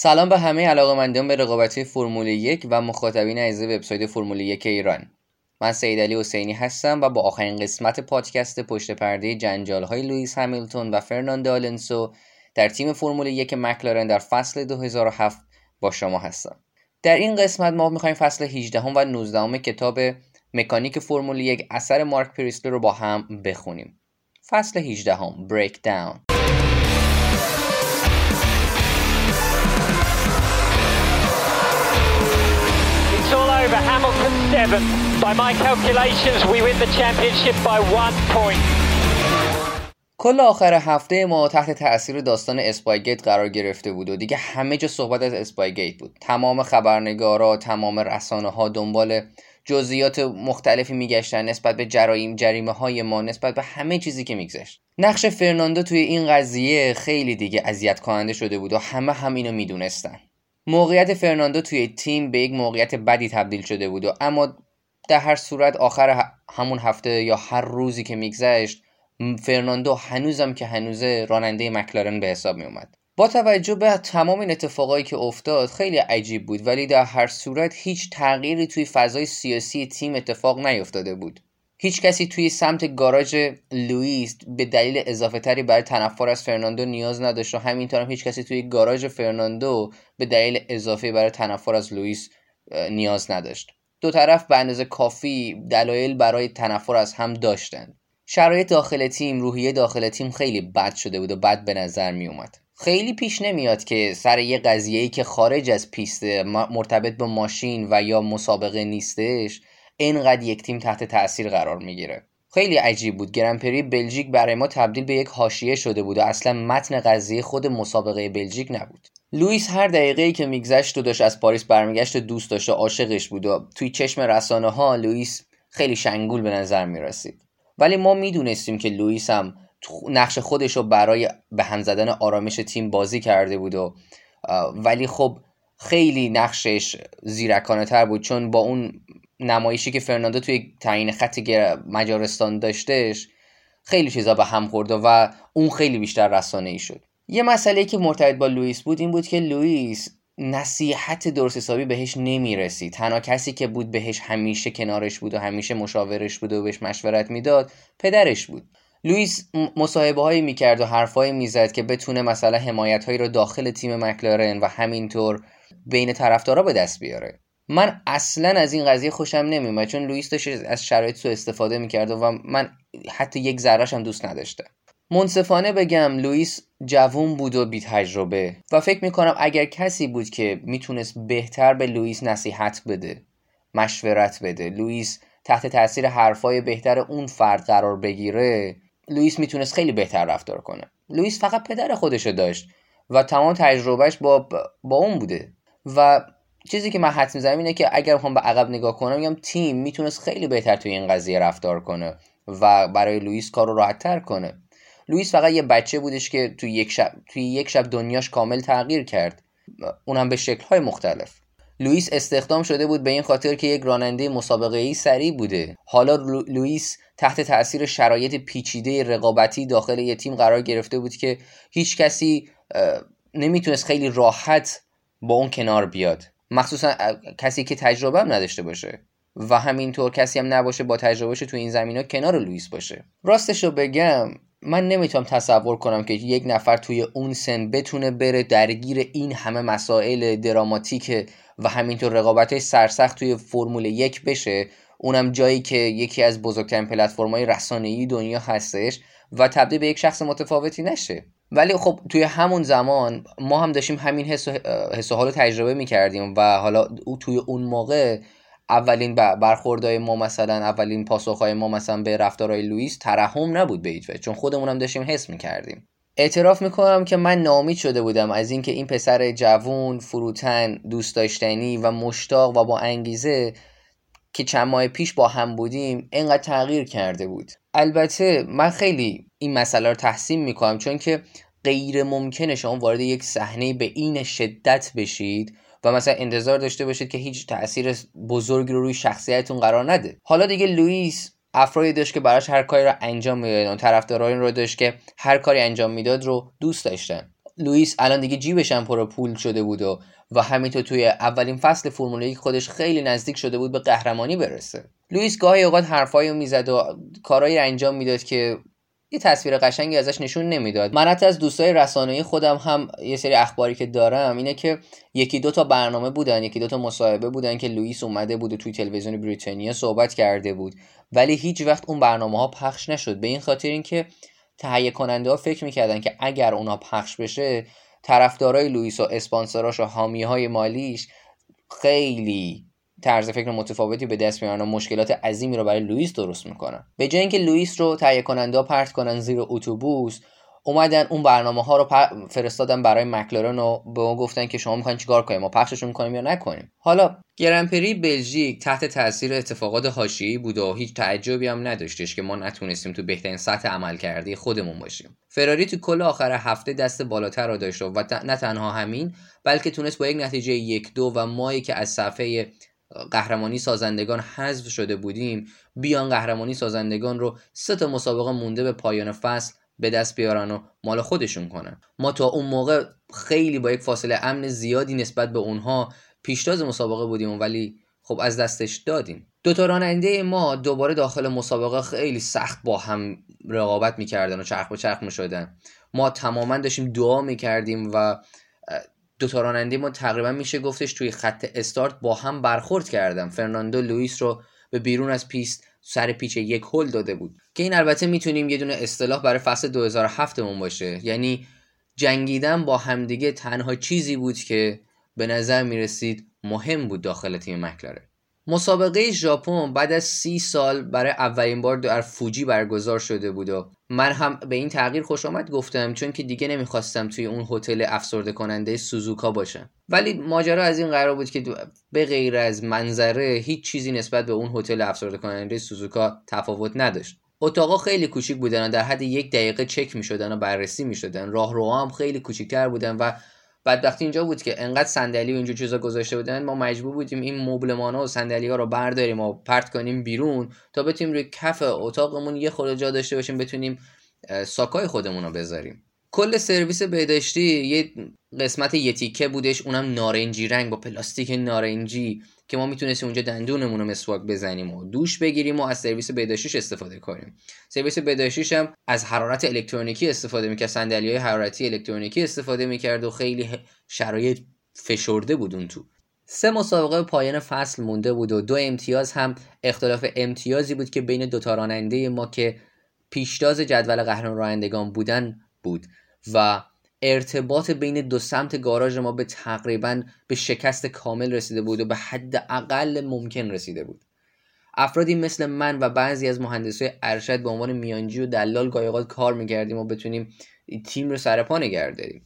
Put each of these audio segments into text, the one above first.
سلام به همه علاقمندان به رقابتی فرمول یک و مخاطبین عزیز وبسایت فرمول یک ایران. من سید علی حسینی هستم و با آخرین قسمت پادکست پشت پرده جنجال های لوئیس همیلتون و فرناندو آلونسو در تیم فرمول یک مکلارن در فصل 2007 با شما هستم. در این قسمت ما می‌خوایم فصل 18 و 19 کتاب مکانیک فرمول یک اثر مارک پریسلر رو با هم بخونیم. فصل 18 هم بریک over Hamilton 7. By my calculations, we win the championship by one point. کل آخر هفته ما تحت تاثیر داستان Spygate قرار گرفته بود و دیگه همه جا صحبت از Spygate بود تمام خبرنگارا تمام رسانه ها دنبال جزئیات مختلفی میگشتن نسبت به جرایم جریمه های ما نسبت به همه چیزی که میگذشت نقش فرناندو توی این قضیه خیلی دیگه اذیت کننده شده بود و همه هم اینو می‌دونستن موقعیت فرناندو توی تیم به یک موقعیت بدی تبدیل شده بود و اما در هر صورت آخر همون هفته یا هر روزی که میگذشت فرناندو هنوزم که هنوزه راننده مکلارن به حساب می اومد با توجه به تمام این اتفاقایی که افتاد خیلی عجیب بود ولی در هر صورت هیچ تغییری توی فضای سیاسی تیم اتفاق نیفتاده بود. هیچ کسی توی سمت گاراژ لوئیس به دلیل اضافه تری برای تنفر از فرناندو نیاز نداشت و همینطور هم هیچ کسی توی گاراژ فرناندو به دلیل اضافه برای تنفر از لوئیس نیاز نداشت. دو طرف به اندازه کافی دلایل برای تنفر از هم داشتند. شرایط داخل تیم روحیه داخل تیم خیلی بد شده بود و بد به نظر می اومد خیلی پیش نمیاد که سر یه قضیه‌ای که خارج از پیست مرتبط به ماشین و یا مسابقه نیستش اینقدر یک تیم تحت تاثیر قرار می‌گیره. خیلی عجیب بود. گرانپری بلژیک برای ما تبدیل به یک حاشیه شده بود و اصلا متن قضیه خود مسابقه بلژیک نبود. لوئیس هر دقیقه ای که میگذشت و داشت از پاریس برمیگشت و دوست داشت و عاشقش بود و توی چشم رسانه ها لوئیس خیلی شنگول به نظر می‌رسید. ولی ما می‌دونستیم که لوئیس هم نقش خودش رو برای به هم زدن آرامش تیم بازی کرده بود و ولی خب خیلی نقشش زیرکانه تر بود چون با اون نمایشی که فرناندو توی تعیین خط مجارستان داشتهش خیلی چیزا به هم خورده و اون خیلی بیشتر رسانه ای شد. یه مسئله که مرتبط با لوئیس بود این بود که لوئیس نصیحت درست حسابی بهش نمی‌رسید. تنها کسی که بود بهش همیشه کنارش بود و همیشه مشاورش بود و بهش مشورت می‌داد پدرش بود. لوئیس مصاحبه هایی می‌کرد و حرفهایی می‌زد که بتونه مثلا حمایت هایی رو داخل تیم مکلارن و همینطور بین طرفدارا به دست بیاره. من اصلا از این قضیه خوشم نمیومد چون لوئیس داشت از شرایط سو استفاده می‌کرد و من حتی یک ذرهش هم دوست نداشتم. منصفانه بگم لوئیس جوون بود و بی تجربه و فکر می‌کنم اگر کسی بود که می‌تونست بهتر به لوئیس نصیحت بده مشورت بده لوئیس تحت تاثیر حرفای بهتر اون فرد قرار بگیره لوئیس می‌تونست خیلی بهتر رفتار کنه. لوئیس فقط پدر خودشو داشت و تمام تجربهش با با اون بوده و چیزی که من حدس می‌زنم اینه که اگر بخوام به عقب نگاه کنم میگم تیم می‌تونست خیلی بهتر توی این قضیه رفتار کنه و برای لوئیس کار رو راحت تر کنه. لوئیس فقط یه بچه بودش که توی یک شب توی یک شب دنیاش کامل تغییر کرد. اونم به شکل‌های مختلف. لوئیس استخدام شده بود به این خاطر که یک راننده مسابقه ای سریع بوده. حالا لوئیس تحت تاثیر شرایط پیچیده رقابتی داخل یه تیم قرار گرفته بود که هیچ کسی نمی‌تونست خیلی راحت با اون کنار بیاد. مخصوصا کسی که تجربه هم نداشته باشه و همینطور کسی هم نباشه با تجربهش تو این زمین ها کنار لوئیس باشه. راستش رو بگم من نمی‌تونم تصور کنم که یک نفر توی اون سن بتونه بره درگیر این همه مسائل دراماتیک و همینطور رقابت های سرسخت توی فرمول یک بشه. اونم جایی که یکی از بزرگترین پلتفرم های رسانه‌ای دنیا هستش. و تبدیل به یک شخص متفاوتی نشه. ولی خب توی همون زمان ما هم داشتیم همین حس و حال رو تجربه می‌کردیم و حالا توی اون موقع اولین برخوردهای ما مثلا اولین پاسخهای ما مثلا به رفتارهای لوئیس ترحم نبود به هیچ چون خودمون هم داشتیم حس می‌کردیم. اعتراف می‌کنم که من نامید شده بودم از اینکه این پسر جوون فروتن دوست داشتنی و مشتاق و با انگیزه که چند ماه پیش با هم بودیم اینقدر تغییر کرده بود. البته من خیلی این مسئله رو تحسین می‌کنم چون که غیر ممکنه شما وارد یک صحنه به این شدت بشید و مثلا انتظار داشته باشید که هیچ تاثیر بزرگی رو روی شخصیتتون قرار نده. حالا دیگه لوئیس افرادی داشت که براش هر کاری رو انجام می‌دادن طرفدارایی رو داشت که هر کاری انجام می‌داد رو دوست داشتن. لوئیس الان دیگه جیبش هم پر پول شده بود و و همینطور توی اولین فصل فرمول یک خودش خیلی نزدیک شده بود به قهرمانی برسه. لوئیس گاهی اوقات حرفایی می‌زد و کارهایی انجام می‌داد که یه تصویر قشنگی ازش نشون نمی‌داد. من حتی از دوستای رسانه‌ای خودم هم یه سری اخباری که دارم اینه که یکی دو تا برنامه بودن یکی دو تا مصاحبه بودن که لوئیس اومده بود و توی تلویزیون بریتانیا صحبت کرده بود. ولی هیچ وقت اون برنامه ها پخش نشد. به این خاطر اینکه تهیه کننده ها فکر می‌کردن که اگر اونا پخش بشه طرفدارای لوئیس و اسپانسراش و حامی های مالیش خیلی طرز فکر متفاوتی به دست میارن و مشکلات عظیمی رو برای لوئیس درست می‌کنن. به جای اینکه لوئیس رو تهیه کننده پرت کنن زیر اتوبوس اومدن اون برنامه ها رو فرستادن برای مکلارن و به ما گفتن که شما می‌خواین چیکار کنیم ما پخششون کنیم یا نکنیم. حالا گرنپری بلژیک تحت تاثیر اتفاقات حاشیه‌ای بود و هیچ تعجبی هم نداشتش که ما نتونستیم تو بهترین سطح عملکردی خودمون باشیم. فراری تو کل آخر هفته دست بالاتر را داشت و نه تنها همین بلکه تونست با یک نتیجه یک دو و مایی که از صفحه قهرمانی سازندگان حذف شده بودیم بیان قهرمانی سازندگان رو سه تا مسابقه مونده به پایان فصل به دست بیارن و مال خودشون کنن. ما تا اون موقع خیلی با یک فاصله امن زیادی نسبت به اونها پیشتاز مسابقه بودیم ولی خب از دستش دادیم. دو تا راننده ما دوباره داخل مسابقه خیلی سخت با هم رقابت می‌کردن و چرخ به چرخ می‌شدن. ما تماما داشتیم دعا می‌کردیم و دو تا راننده ما تقریبا میشه گفتش توی خط استارت با هم برخورد کردن. فرناندو لوئیس رو به بیرون از پیست سر پیچ یک هول داده بود. که این البته می‌تونیم یه دونه اصطلاح برای فصل 2007 مون باشه. یعنی جنگیدن با همدیگه تنها چیزی بود که به نظر می‌رسید مهم بود داخل تیم مکلارن مسابقه ژاپن بعد از سی سال برای اولین بار در فوجی برگزار شده بود و من هم به این تغییر خوش آمد گفتم چون که دیگه نمی‌خواستم توی اون هتل افسرده کننده سوزوکا باشم. ولی ماجرا از این قرار بود که به غیر از منظره هیچ چیزی نسبت به اون هتل افسرده کننده سوزوکا تفاوت نداشت. اتاقا خیلی کوچیک بودن و در حد یک دقیقه چک می شدن و بررسی می شدن راهروها هم خیلی کوچیکتر بودن و بدبختی اینجا بود که انقدر صندلی و اینجور چیزا گذاشته بودن ما مجبور بودیم این مبلمان ها و صندلی ها رو برداریم و پرت کنیم بیرون تا بتونیم روی کف اتاقمون یه خورده جا داشته باشیم بتونیم ساکای خودمون رو بذاریم. کل سرویس بهداشتی یه قسمت یه تیکه بودش اونم نارنجی رنگ با پلاستیک نارنجی که ما می‌تونستیم اونجا دندونمون رو مسواک بزنیم و دوش بگیریم و از سرویس بهداشتیش استفاده کنیم. سرویس بهداشتیش هم از حرارت الکترونیکی استفاده می‌کرد صندلی های حرارتی الکترونیکی استفاده می‌کرد و خیلی شرایط فشرده بود اون تو. سه مسابقه پایان فصل مونده بود و دو امتیاز هم اختلاف امتیازی بود که بین دو تا راننده ما که پیشتاز جدول قهرمان رانندگان بودن بود و ارتباط بین دو سمت گاراژ ما به تقریبا به شکست کامل رسیده بود و به حد اقل ممکن رسیده بود. افرادی مثل من و بعضی از مهندسای ارشد به عنوان میانجی و دلال گایقات کار می‌کردیم و بتونیم تیم رو سرپا نگه داریم.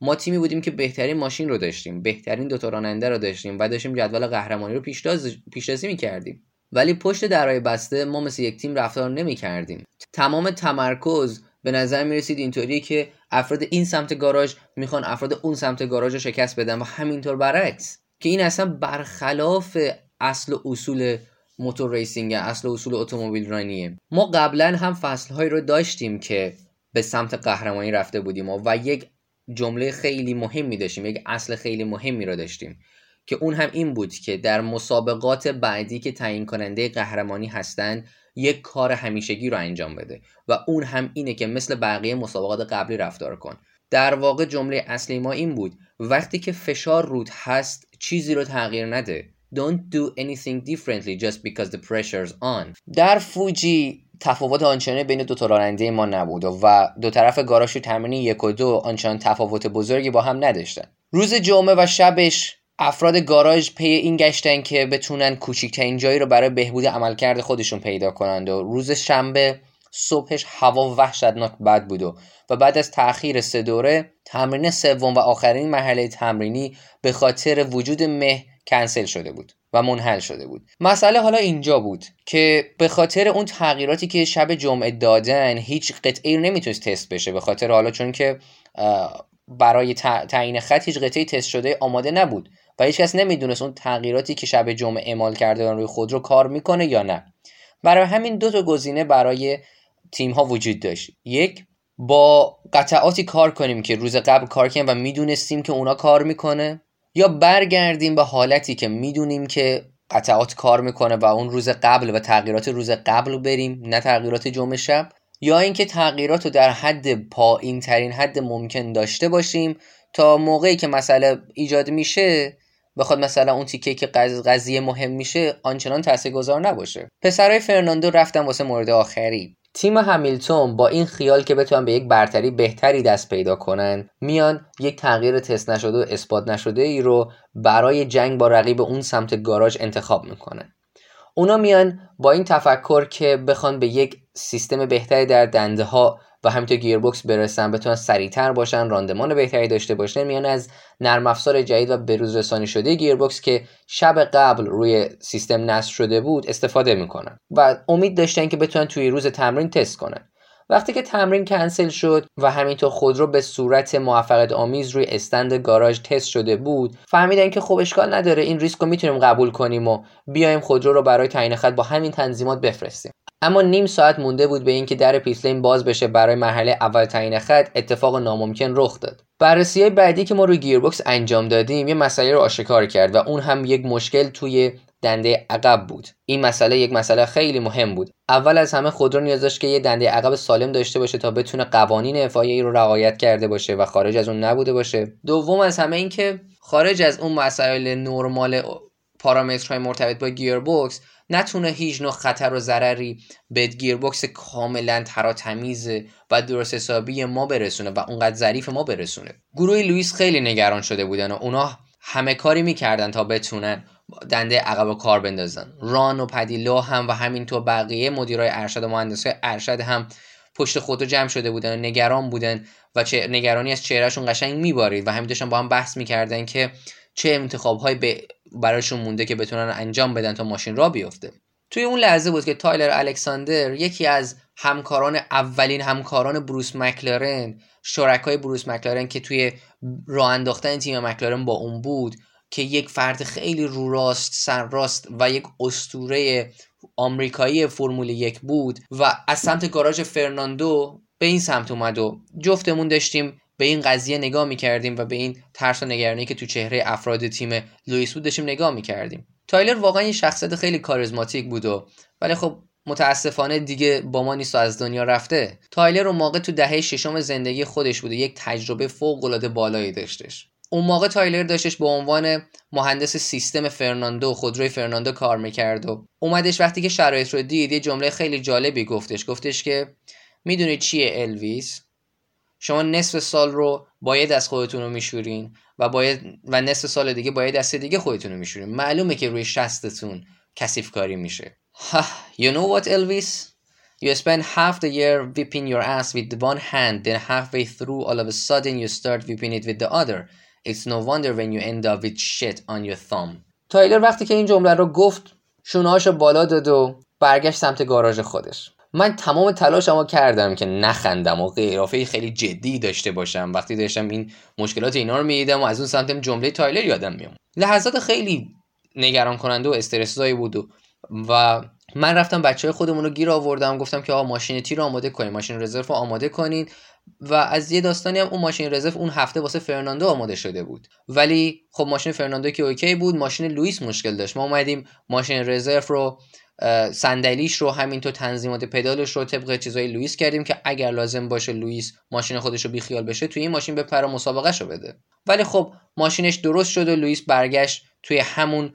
ما تیمی بودیم که بهترین ماشین رو داشتیم بهترین دوتا راننده رو داشتیم و داشتیم جدول قهرمانی رو پیشتاز پیشتازی می‌کردیم. ولی پشت درای بسته ما مثل یک تیم رفتار نمی‌کردیم. تمام تمرکز به نظر می رسید اینطوری که افراد این سمت گاراژ می‌خوان افراد اون سمت گاراژ رو شکست بدن و همینطور برعکس که این اصلا برخلاف اصل و اصول motor racing اصل و اصول اتومبیل رانیه. ما قبلا هم فصلهایی رو داشتیم که به سمت قهرمانی رفته بودیم و یک جمله خیلی مهمی داشتیم یک اصل خیلی مهمی رو داشتیم که اون هم این بود که در مسابقات بعدی که تعیین کننده قهرمانی هستند یک کار همیشگی رو انجام بده و اون هم اینه که مثل بقیه مسابقات قبلی رفتار کن. در واقع جمله اصلی ما این بود وقتی که فشار رود هست چیزی رو تغییر نده. Don't do anything differently just because the pressure's on. در فوجی تفاوت آنچنانی بین دو تا راننده ما نبود و دو طرف گاراژ تمرین یک و دو آنچنان تفاوت بزرگی با هم نداشتن. روز جمعه و شبش افراد گاراژ پی این گشتن که بتونن کوچکترین جایی رو برای بهبود عملکرد خودشون پیدا کنند و روز شنبه صبحش هوا وحشتناک بد بود و, و بعد از تاخیر سه دوره تمرین سوم و آخرین مرحله تمرینی به خاطر وجود مه کنسل شده بود و منحل شده بود. مسئله حالا اینجا بود که به خاطر اون تغییراتی که شب جمعه دادن هیچ قطعی نمی‌تونست تست بشه. به خاطر حالا چون که برای تعیین خط هیچ قطعی تست شده آماده نبود. و هیچکس نمی‌دونست اون تغییراتی که شب جمعه اعمال کرده روی خودرو کار می‌کنه یا نه. برای همین دو تا گزینه برای تیم ها وجود داشت. یک با قطعاتی کار کنیم که روز قبل کار کردیم و می‌دونستیم که اونا کار می‌کنه یا برگردیم به حالتی که می‌دونیم که قطعات کار می‌کنه و اون روز قبل و تغییرات روز قبل بریم نه تغییرات جمعه شب یا اینکه تغییرات رو در حد پایین ترین حد ممکن داشته باشیم تا موقعی که مسئله ایجاد میشه بخواد مثلا اون تیکه که قضیه مهم میشه آنچنان تاثیرگذار نباشه. پسرای فرناندو رفتن واسه مورد آخری. تیم همیلتون با این خیال که بتونن به یک برتری بهتری دست پیدا کنن میان یک تغییر تست نشده و اثبات نشده ای رو برای جنگ با رقیب اون سمت گاراژ انتخاب می‌کنن. اونا میان با این تفکر که بخوان به یک سیستم بهتری در دنده ها و همینطور گیربکس برسن بتونن سریعتر باشن راندمان بهتری داشته باشن. میان از نرم افزار جدید و بروز رسانی شده گیربکس که شب قبل روی سیستم نصب شده بود استفاده می‌کنن و امید داشتن که بتونن توی روز تمرین تست کنن. وقتی که تمرین کنسل شد و همینطور خودرو به صورت موفقیت آمیز روی استند گاراژ تست شده بود فهمیدن که خب اشکال نداره این ریسک رو می‌تونیم قبول کنیم و بیایم خودرو رو برای تعیین خط با همین تنظیمات بفرستیم. اما نیم ساعت مونده بود به اینکه در پیسلین باز بشه برای مرحله اول تعیین خط اتفاق ناممکن رخ داد. بررسی بعدی که ما روی گیربکس انجام دادیم یه مسئله رو آشکار کرد و اون هم یک مشکل توی دنده عقب بود. این مسئله یک مسئله خیلی مهم بود. اول از همه خودرو نیاز داشت که یه دنده عقب سالم داشته باشه تا بتونه قوانین ای رو رعایت کرده باشه و خارج از اون نبوده باشه. دوم از همه این که خارج از اون مسائل نرمال پارامترهای مرتبط با گیربکس نتونه هیچ نوع خطر و ضرری به گیربکس کاملا تراتمیز و درست حسابی ما برسونه و اونقدر ظریف ما برسونه. گروه لوئیس خیلی نگران شده بودن و اونا همه کاری می‌کردن تا بتونن دنده عقب کار بندازن. ران و پدیلو هم و همینطور بقیه مدیرای ارشد و مهندسای ارشد هم پشت خود رو جمع شده بودن و نگران بودن و چه نگرانی از چهرهشون قشنگ میبارید. و همین داشتن با هم بحث می‌کردن که چه انتخاب های به برایشون مونده که بتونن انجام بدن تا ماشین راه بیفته. توی اون لحظه بود که تایلر الکساندر یکی از همکاران اولین همکاران بروس مکلارن شرکای بروس مکلارن که توی راه انداختن تیم مکلارن با اون بود که یک فرد خیلی رو راست سر راست و یک اسطوره آمریکایی فرمول یک بود و از سمت گاراژ فرناندو به این سمت اومد و جفتمون داشتیم به این قضیه نگاه می‌کردیم و به این ترس و نگرانی که تو چهره افراد تیم لوئیس بود داشتیم نگاه می‌کردیم. تایلر واقعا یه شخصیت خیلی کاریزماتیک بود و ولی خب متاسفانه دیگه با ما نیست و از دنیا رفته. تایلر اون موقع تو دهه ششم زندگی خودش بود یک تجربه فوق العاده بالایی داشتش. اون موقع تایلر داشتش به عنوان مهندس سیستم فرناندو خودروی فرناندو کار می‌کرد و اومدش وقتی که شرایط رو دید یه جمله خیلی جالبی گفتش. گفتش که می‌دونید چیه الویس؟ شما نصف سال رو باید از خودتون رو میشورین و باید و نصف سال دیگه باید دست دیگه خودتون رو میشورین معلومه که روی شستتون کثیف کاری میشه you know what Elvis you spend half the year whipping your ass with one hand then halfway through all of a sudden you start whipping it with the other it's no wonder when you end up with shit on your thumb تایلر وقتی که این جمله رو گفت شونهاشو بالا داد و برگشت سمت گاراژ خودش من تمام تلاشمو کردم که نخندم و قیافه خیلی جدی داشته باشم. وقتی داشتم این مشکلات اینا رو می‌دیدم و از اون سمت جمله تایلر یادم میام لحظات خیلی نگران کننده و استرسزایی بود و, من رفتم بچه های خودمون رو گیر آوردم. گفتم که آقا ماشین T رو آماده کنین ماشین رزرو رو آماده کنین. و از یه داستانی هم اون ماشین رزرو اون هفته واسه فرناندو آماده شده بود. ولی خب ماشین فرناندو که OK بود ماشین لوئیس مشکل داشت. ما اومدیم ماشین رزرو رو صندلیش رو همینطور تنظیمات پدالش رو طبق چیزای لوئیس کردیم که اگر لازم باشه لوئیس ماشین خودش رو بیخیال بشه توی این ماشین بپره مسابقه رو بده. ولی خب ماشینش درست شد و لوئیس برگشت توی همون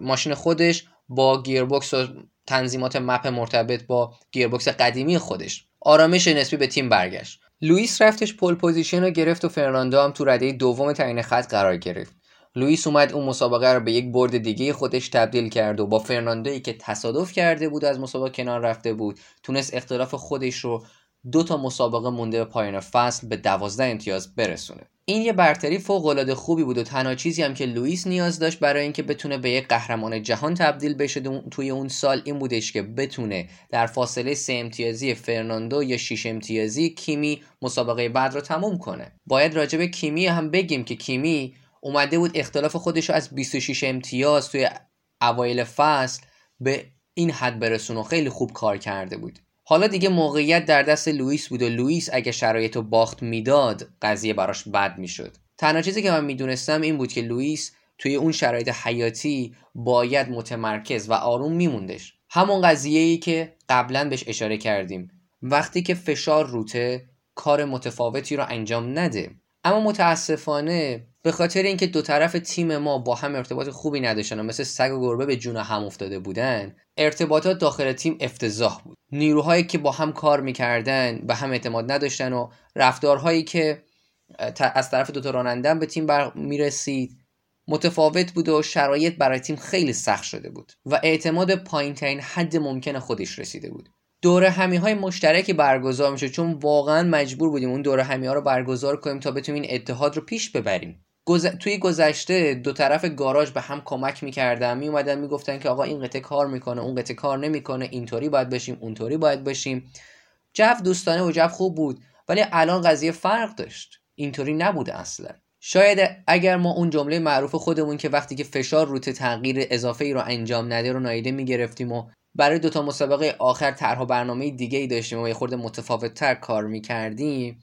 ماشین خودش با گیربکس و تنظیمات map مرتبط با گیربکس قدیمی خودش. آرامش نسبی به تیم برگشت. لوئیس رفتش pole position رو گرفت و فرناندو هم تو رده دوم تعیین خط قرار گرفت. لوئیس اومد اون مسابقه رو به یک برد دیگه خودش تبدیل کرد و با فرناندویی که تصادف کرده بود از مسابقه کنار رفته بود تونست اختلاف خودش رو دو تا مسابقه مونده به پایان فصل به دوازده امتیاز برسونه. این یه برتری فوق العاده خوبی بود و تنها چیزی هم که لوئیس نیاز داشت برای اینکه بتونه به یک قهرمان جهان تبدیل بشه توی اون سال این بودش که بتونه در فاصله سه امتیازی فرناندو یا 6 امتیازی کیمی مسابقه بعد رو تموم کنه. باید راجع کیمی هم بگیم که کیمی اومده بود اختلاف خودش رو از 26 امتیاز توی اوایل فصل به این حد برسون و خیلی خوب کار کرده بود. حالا دیگه موقعیت در دست لوئیس بود و لوئیس اگه شرایط رو باخت می‌داد قضیه براش بد می‌شد. تنها چیزی که من می‌دونستم این بود که لوئیس توی اون شرایط حیاتی باید متمرکز و آروم میموندش. همون قضیه ای که قبلا بهش اشاره کردیم. وقتی که فشار روته کار متفاوتی رو انجام نده. اما متاسفانه به خاطر اینکه دو طرف تیم ما با هم ارتباط خوبی نداشتن و مثل سگ و گربه به جون هم افتاده بودن ارتباطات داخل تیم افتضاح بود. نیروهایی که با هم کار می‌کردن به هم اعتماد نداشتن و رفتارهایی که از طرف دوتا راننده به تیم بر می‌رسید متفاوت بود و شرایط برای تیم خیلی سخت شده بود و اعتماد پایین حد ممکن خودش رسیده بود. دوره همی های مشترکی برگزار میشه چون واقعا مجبور بودیم اون دوره همی ها رو برگزار کنیم تا بتونیم این اتحاد رو پیش ببریم. توی گذشته دو طرف گاراژ به هم کمک می‌کردن میومدن می‌گفتن که آقا این قطعه کار می‌کنه اون قطعه کار نمی‌کنه اینطوری باید بشیم اونطوری باید بشیم. جو دوستانه و جو خوب بود ولی الان قضیه فرق داشت. اینطوری نبوده اصلا. شاید اگر ما اون جمله معروف خودمون که وقتی که فشار روت تغییر اضافه ای رو انجام نده رو نایده می‌گرفتیم و برای دوتا مسابقه آخر طرح برنامه دیگه ای داشتیم و یه خورده متفاوت تر کار می‌کردیم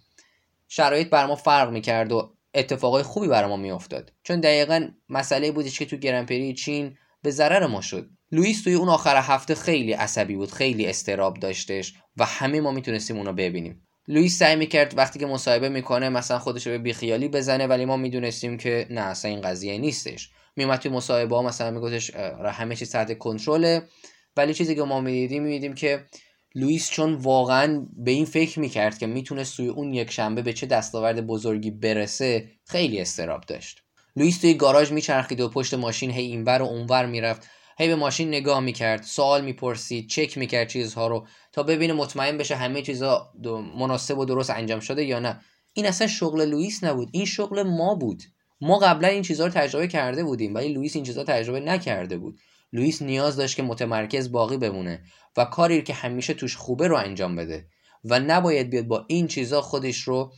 شرایط بر ما فرق می‌کرد و اتفاقای خوبی برای ما میافتاد. چون دقیقا مسئله بودش که تو گرنپری چین به ضرر ما شد. لوئیس توی اون آخر هفته خیلی عصبی بود خیلی استراب داشتش و همه ما می‌تونستیم اونو ببینیم. لوئیس سعی می‌کرد وقتی که مصاحبه می‌کنه مثلا خودش رو به بیخیالی بزنه ولی ما می‌دونستیم که نه اصلا این قضیه نیستش. میومد توی مصاحبه ها مثلا میگفتش همه چیز تحت کنترله. ولی چیزی که ما می‌دیدیم می‌دیدیم که لوئیس چون واقعا به این فکر می‌کرد که می‌تونه سوی اون یک شنبه به چه دستاورد بزرگی برسه خیلی استراب داشت. لوئیس توی گاراژ میچرخید و پشت ماشین هی اینور و اونور می‌رفت. هی به ماشین نگاه می‌کرد سوال می‌پرسید چک می‌کرد چیزها رو تا ببینه مطمئن بشه همه چیزها مناسب و درست انجام شده یا نه. این اصلا شغل لوئیس نبود. این شغل ما بود. ما قبلا این چیزها رو تجربه کرده بودیم ولی لوئیس این چیزها تجربه نکرده بود. لوئیس نیاز داشت که متمرکز باقی بمونه و کاری که همیشه توش خوبه رو انجام بده و نباید بیاد با این چیزا خودش رو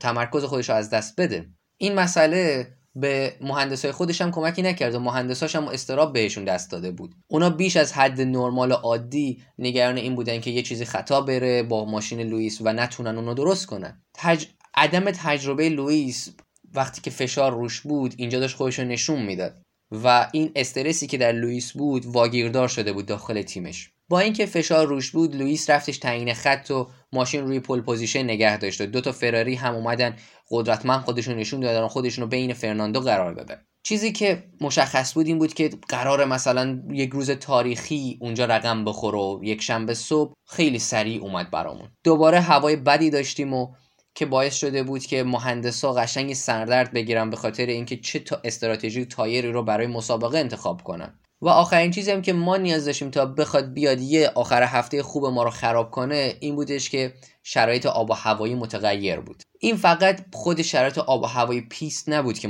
تمرکز خودش رو از دست بده. این مسئله به مهندس های خودش هم کمکی نکرد و مهندساش هم اضطراب بهشون دست داده بود. اونا بیش از حد نرمال عادی نگران این بودن که یه چیزی خطا بره با ماشین لوئیس و نتونن اونو درست کنن. تج... عدم تجربه لوئیس وقتی که فشار روش بود اینجا داشت خودش رو نشون می‌داد. و این استرسی که در لوئیس بود واگیردار شده بود داخل تیمش. با اینکه فشار روش بود لوئیس رفتش تعیین خط و ماشین روی pole position نگه داشت و دو تا فراری هم اومدن قدرتمند خودشون نشون دادن خودشون رو بین فرناندو قرار بدن چیزی که مشخص بود این بود که قرار مثلا یک روز تاریخی اونجا رقم بخوره و یک شنبه صبح خیلی سریع اومد برامون. دوباره هوای بدی داشتیم و که باعث شده بود که مهندسا قشنگ یه سردرد بگیرن به خاطر اینکه چه تا استراتژی تایری رو برای مسابقه انتخاب کنن. و آخرین چیزی هم که ما نیاز داشتیم تا بخواد بیاد یه آخر هفته خوب ما رو خراب کنه این بودش که شرایط آب و هوایی متغیر بود. این فقط خود شرایط آب و هوایی پیست نبود که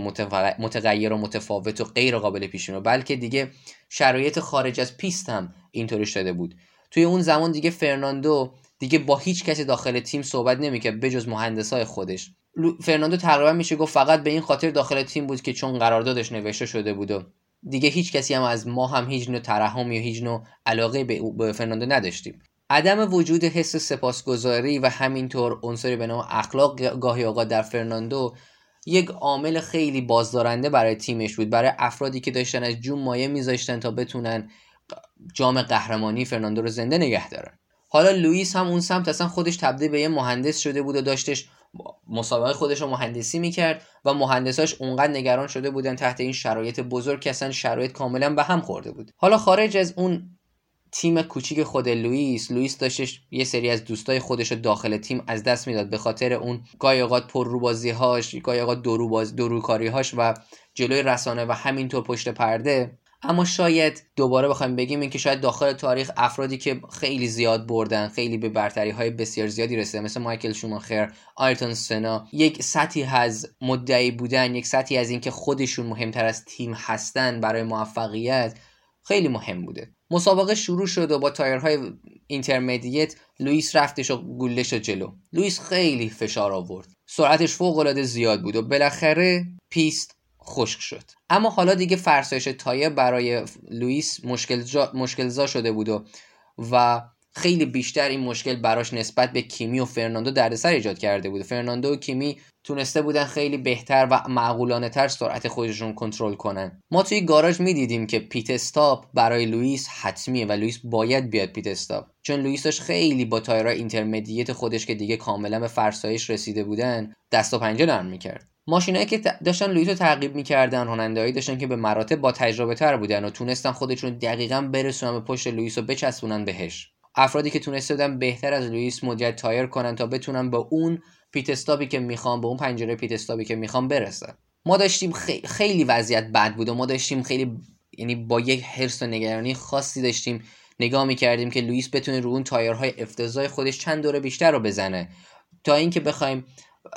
متغیر و متفاوت و غیر قابل پیش بلکه دیگه شرایط خارج از پیست هم اینطوری شده بود. توی اون زمان دیگه فرناندو دیگه با هیچ کسی داخل تیم صحبت نمی‌کرد بجز مهندسای خودش. فرناندو تقریبا میشه گفت فقط به این خاطر داخل تیم بود که چون قراردادش نوشته شده بود و دیگه هیچ کسی هم از ما هم هیچ نوع ترحم یا هیچ نوع علاقه به, به فرناندو نداشتیم. عدم وجود حس سپاسگزاری و همینطور عنصری به نام اخلاق گاهی اوقات در فرناندو یک عامل خیلی بازدارنده برای تیمش بود. برای افرادی که داشتن از جون مایه میذاشتن تا بتونن جام قهرمانی فرناندو رو زنده نگه دارن. حالا لوئیس هم اون سمت اصلا خودش تبدیل به یه مهندس شده بود و داشتش مسابقه خودش رو مهندسی می‌کرد و مهندساش اونقدر نگران شده بودن تحت این شرایط بزرگ که اصلا شرایط کاملا به هم خورده بود. حالا خارج از اون تیم کوچیک خود لوئیس لوئیس داشتش یه سری از دوستای خودش رو داخل تیم از دست می‌داد به خاطر اون گاهی اوقات پررو بازی هاش گاهی اوقات دورو باز دوروکاری هاش و جلوی رسانه و همینطور پشت پرده. اما شاید دوباره بخوایم بگیم اینکه شاید داخل تاریخ افرادی که خیلی زیاد بردن خیلی به برتری های بسیار زیادی رسیدن مثل مایکل شوماخر آیرتون سنا یک سطحی از مدعی بودن یک سطحی از اینکه خودشون مهمتر از تیم هستن برای موفقیت خیلی مهم بوده. مسابقه شروع شد و با تایرهای intermediate لوئیس رفتش و گله شد جلو. لوئیس خیلی فشار آورد. سرعتش فوق العاده زیاد بود و بالاخره پیست خشک شد. اما حالا دیگه فرسایش تایر برای لوئیس مشکل, جا، مشکل زا شده بود و, و خیلی بیشتر این مشکل براش نسبت به کیمی و فرناندو دردسر ایجاد کرده بود. فرناندو و کیمی تونسته بودن خیلی بهتر و معقولانه تر سرعت خودشون کنترل کنن. ما توی گاراژ می‌دیدیم که pit stop برای لوئیس حتمیه و لوئیس باید بیاد pit stop چون لوئیس داشت خیلی با تایرای intermediate خودش که دیگه کاملا به فرسایش رسیده بودن دست و پنجه نرم می‌کرد. ماشینایی که داشتن لوئیس تعقیب می‌کردن راننده‌هایی داشتن که به مراتب با تجربه تر بودن و تونستن خودشون دقیقا برسونن به پشت لوئیس و بچسبونن بهش. افرادی که تونسته بودن بهتر از لوئیس مدیریت تایر کنن تا بتونن به اون pit stop ی که می‌خوام به اون پنجره pit stop ی که می‌خوام برسن. ما داشتیم خیلی, خیلی وضعیت بد بود و ما داشتیم خیلی یعنی با یک حرص و نگرانی خاصی داشتیم نگاه می‌کردیم که لوئیس بتونه رو اون تایرهای افتضاح خودش چند دور بیشتر رو بزنه. تا اینکه بخوایم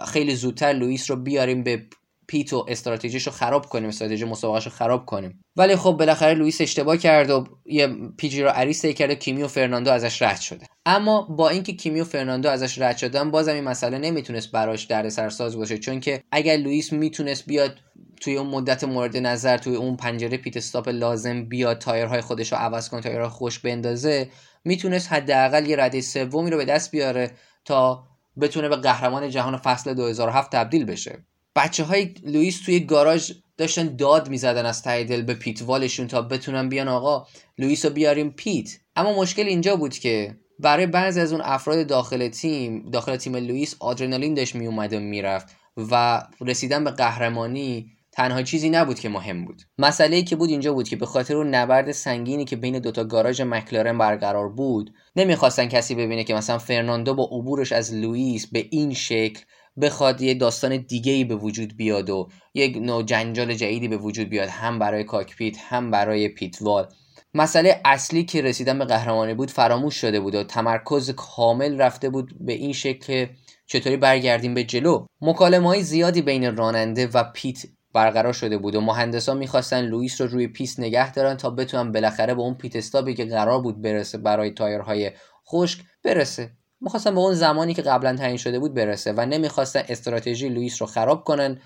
خیلی زودتر لوئیس رو بیاریم به pit و استراتژیش خراب کنیم استراتژی مسابقهش خراب کنیم. ولی خب بالاخره لوئیس اشتباه کرد و یه پیچی رو عریسه کرد و کیمی فرناندو ازش رد شده. اما با اینکه کیمی و فرناندو ازش رد شدن بازم این مسئله نمی‌تونست براش دردسرساز باشه چون که اگر لوئیس می‌تونست بیاد توی اون مدت مورد نظر توی اون پنجره pit stop لازم بیاد تایرهای خودش رو عوض کنه تایرهای خودش بندازه می‌تونست حداقل یه رده سومی رو به دست بیاره تا بتونه به قهرمان جهان فصل 2007 تبدیل بشه. بچه های لوئیس توی گاراژ داشتن داد می‌زدن از ته دل به pit wall شون تا بتونن بیان آقا لوئیس رو بیاریم pit. اما مشکل اینجا بود که برای بعضی از اون افراد داخل تیم داخل تیم لوئیس آدرنالین داشت میومد و می‌رفت و رسیدن به قهرمانی تنها چیزی نبود که مهم بود. مسئله که بود اینجا بود که به خاطر اون نبرد سنگینی که بین دوتا گاراژ مکلارن برقرار بود نمی‌خواستن کسی ببینه که مثلا فرناندو با عبورش از لوئیس به این شکل بخواد یه داستان دیگه ای به وجود بیاد و یک نوع جنجال جدیدی به وجود بیاد هم برای cockpit هم برای pit wall. مسئله اصلی که رسیدن به قهرمانی بود فراموش شده بود و تمرکز کامل رفته بود به این شکل که چطوری برگردیم به جلو. مکالمه های زیادی بین راننده و pit برقرار شده بود و مهندسا می‌خواستن لوئیس رو روی پیست نگه دارن تا بتونن بالاخره به اون pit stop ی که قرار بود برسه برای تایرهای خشک برسه. می‌خواستن به اون زمانی که قبلا تعیین شده بود برسه و نمی‌خواستن استراتژی لوئیس رو خراب کنن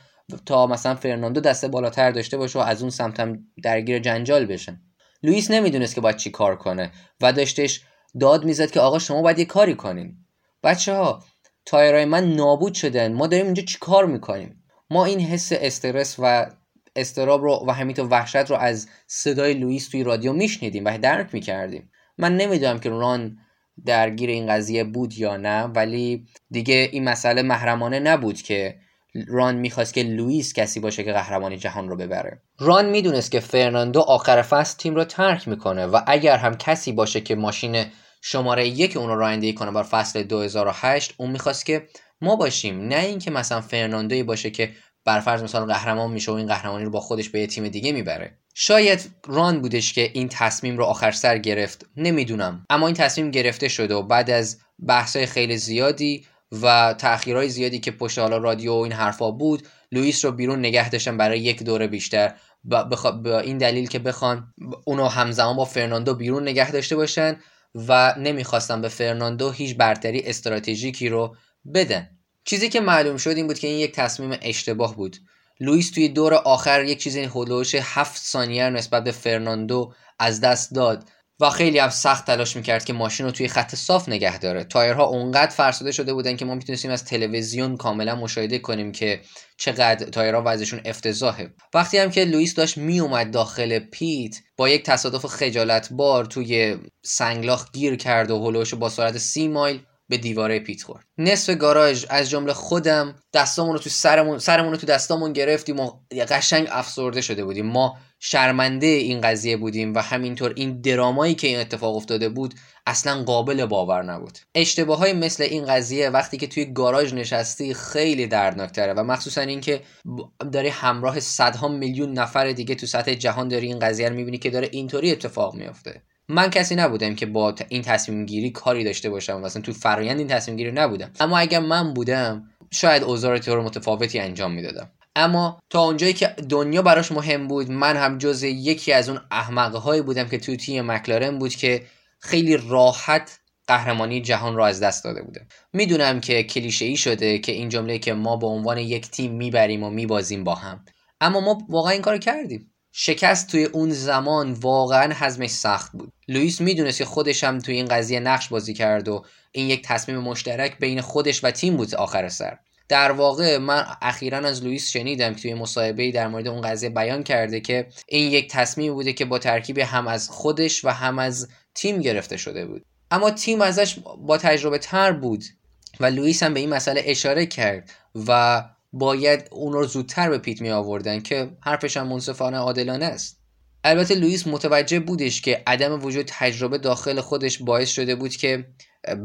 تا مثلا فرناندو دست بالاتر داشته باشه و از اون سمتم درگیر جنجال بشن. لوئیس نمی‌دونست که باید چی کار کنه و داشتش داد می‌زد که آقا شما باید یه کاری کنین. بچه ها تایرهای من نابود شدن. ما داریم اینجا چی کار می‌کنیم؟ ما این حس استرس و اضطراب رو و همینطور وحشت رو از صدای لوئیس توی رادیو میشنیدیم و درک می‌کردیم. من نمی‌دونم که ران درگیر این قضیه بود یا نه ولی دیگه این مسئله محرمانه نبود که ران می‌خواست که لوئیس کسی باشه که قهرمانی جهان رو ببره. ران می‌دونست که فرناندو آخر فصل تیم رو ترک می‌کنه و اگر هم کسی باشه که ماشین شماره یک اون رو رانندگی کنه بر فصل 2008 اون می‌خواست که ما باشیم نه اینکه مثلا فرناندوی باشه که بر فرض مثلا قهرمان میشه و این قهرمانی رو با خودش به یه تیم دیگه می‌بره. شاید ران بودش که این تصمیم رو آخر سر گرفت نمی‌دونم. اما این تصمیم گرفته شده و بعد از بحثای خیلی زیادی و تاخیرهای زیادی که پشت حالا رادیو و این حرفا بود لوئیس رو بیرون نگه داشتن برای یک دوره بیشتر. با این دلیل که بخوان اونو همزمان با فرناندو بیرون نگه داشته باشن و نمی‌خواستن به فرناندو هیچ برتری استراتژیکی رو بدن. چیزی که معلوم شد این بود که این یک تصمیم اشتباه بود. لوئیس توی دور آخر یک چیزی حول و حوش هفت ثانیه نسبت به فرناندو از دست داد و خیلی هم سخت تلاش می‌کرد که ماشین رو توی خط صاف نگه داره. تایرها اونقدر فرسوده شده بودن که ما می‌تونستیم از تلویزیون کاملا مشاهده کنیم که چقدر تایرها وضعشون افتضاحه. وقتی هم که لوئیس داشت میومد داخل پیت با یک تصادف خجالت بار توی سنگلاخ گیر کرد و هلوش با سرعت سی مایل به دیواره پیت خورد. نصف گاراژ از جمله خودم دستامون رو تو سرمون سرمون رو تو دستامون گرفتیم و قشنگ افسرده شده بودیم. ما شرمنده این قضیه بودیم و همینطور این درامایی که این اتفاق افتاده بود اصلا قابل باور نبود. اشتباه های مثل این قضیه وقتی که توی گاراژ نشستی خیلی دردناکتره و مخصوصا اینکه داری همراه صدها میلیون نفر دیگه تو سطح جهان داری این قضیه رو می‌بینی که داره اینطوری اتفاق میافته. من کسی نبودم که با این تصمیم گیری کاری داشته باشم. مثلا تو فرایند این تصمیم گیری نبودم. اما اگر من بودم شاید اوزار طور متفاوتی انجام می‌دادم. اما تا اونجایی که دنیا براش مهم بود من هم جز یکی از اون احمقه بودم که تو تیم مکلارن بود که خیلی راحت قهرمانی جهان رو از دست داده بوده می‌دونم که کلیشه ای شده که این جمله که ما به عنوان یک تیم می‌بریم و میبازیم با هم. اما ما واقعا این کارو کردیم. شکست توی اون زمان واقعا حزمش سخت بود. لوئیس می‌دونست که خودش هم توی این قضیه نقش بازی کرد و این یک تصمیم مشترک بین خودش و تیم بود آخر سر. در واقع من اخیرا از لوئیس شنیدم که توی مصاحبه در مورد اون قضیه بیان کرده که این یک تصمیم بوده که با ترکیب هم از خودش و هم از تیم گرفته شده بود. اما تیم ازش با تجربه تر بود و لوئیس هم به این مسئله اشاره کرد و باید اون رو زودتر به پیت می آوردن که حرفش هم منصفانه عادلانه است. البته لوئیس متوجه بودش که عدم وجود تجربه داخل خودش باعث شده بود که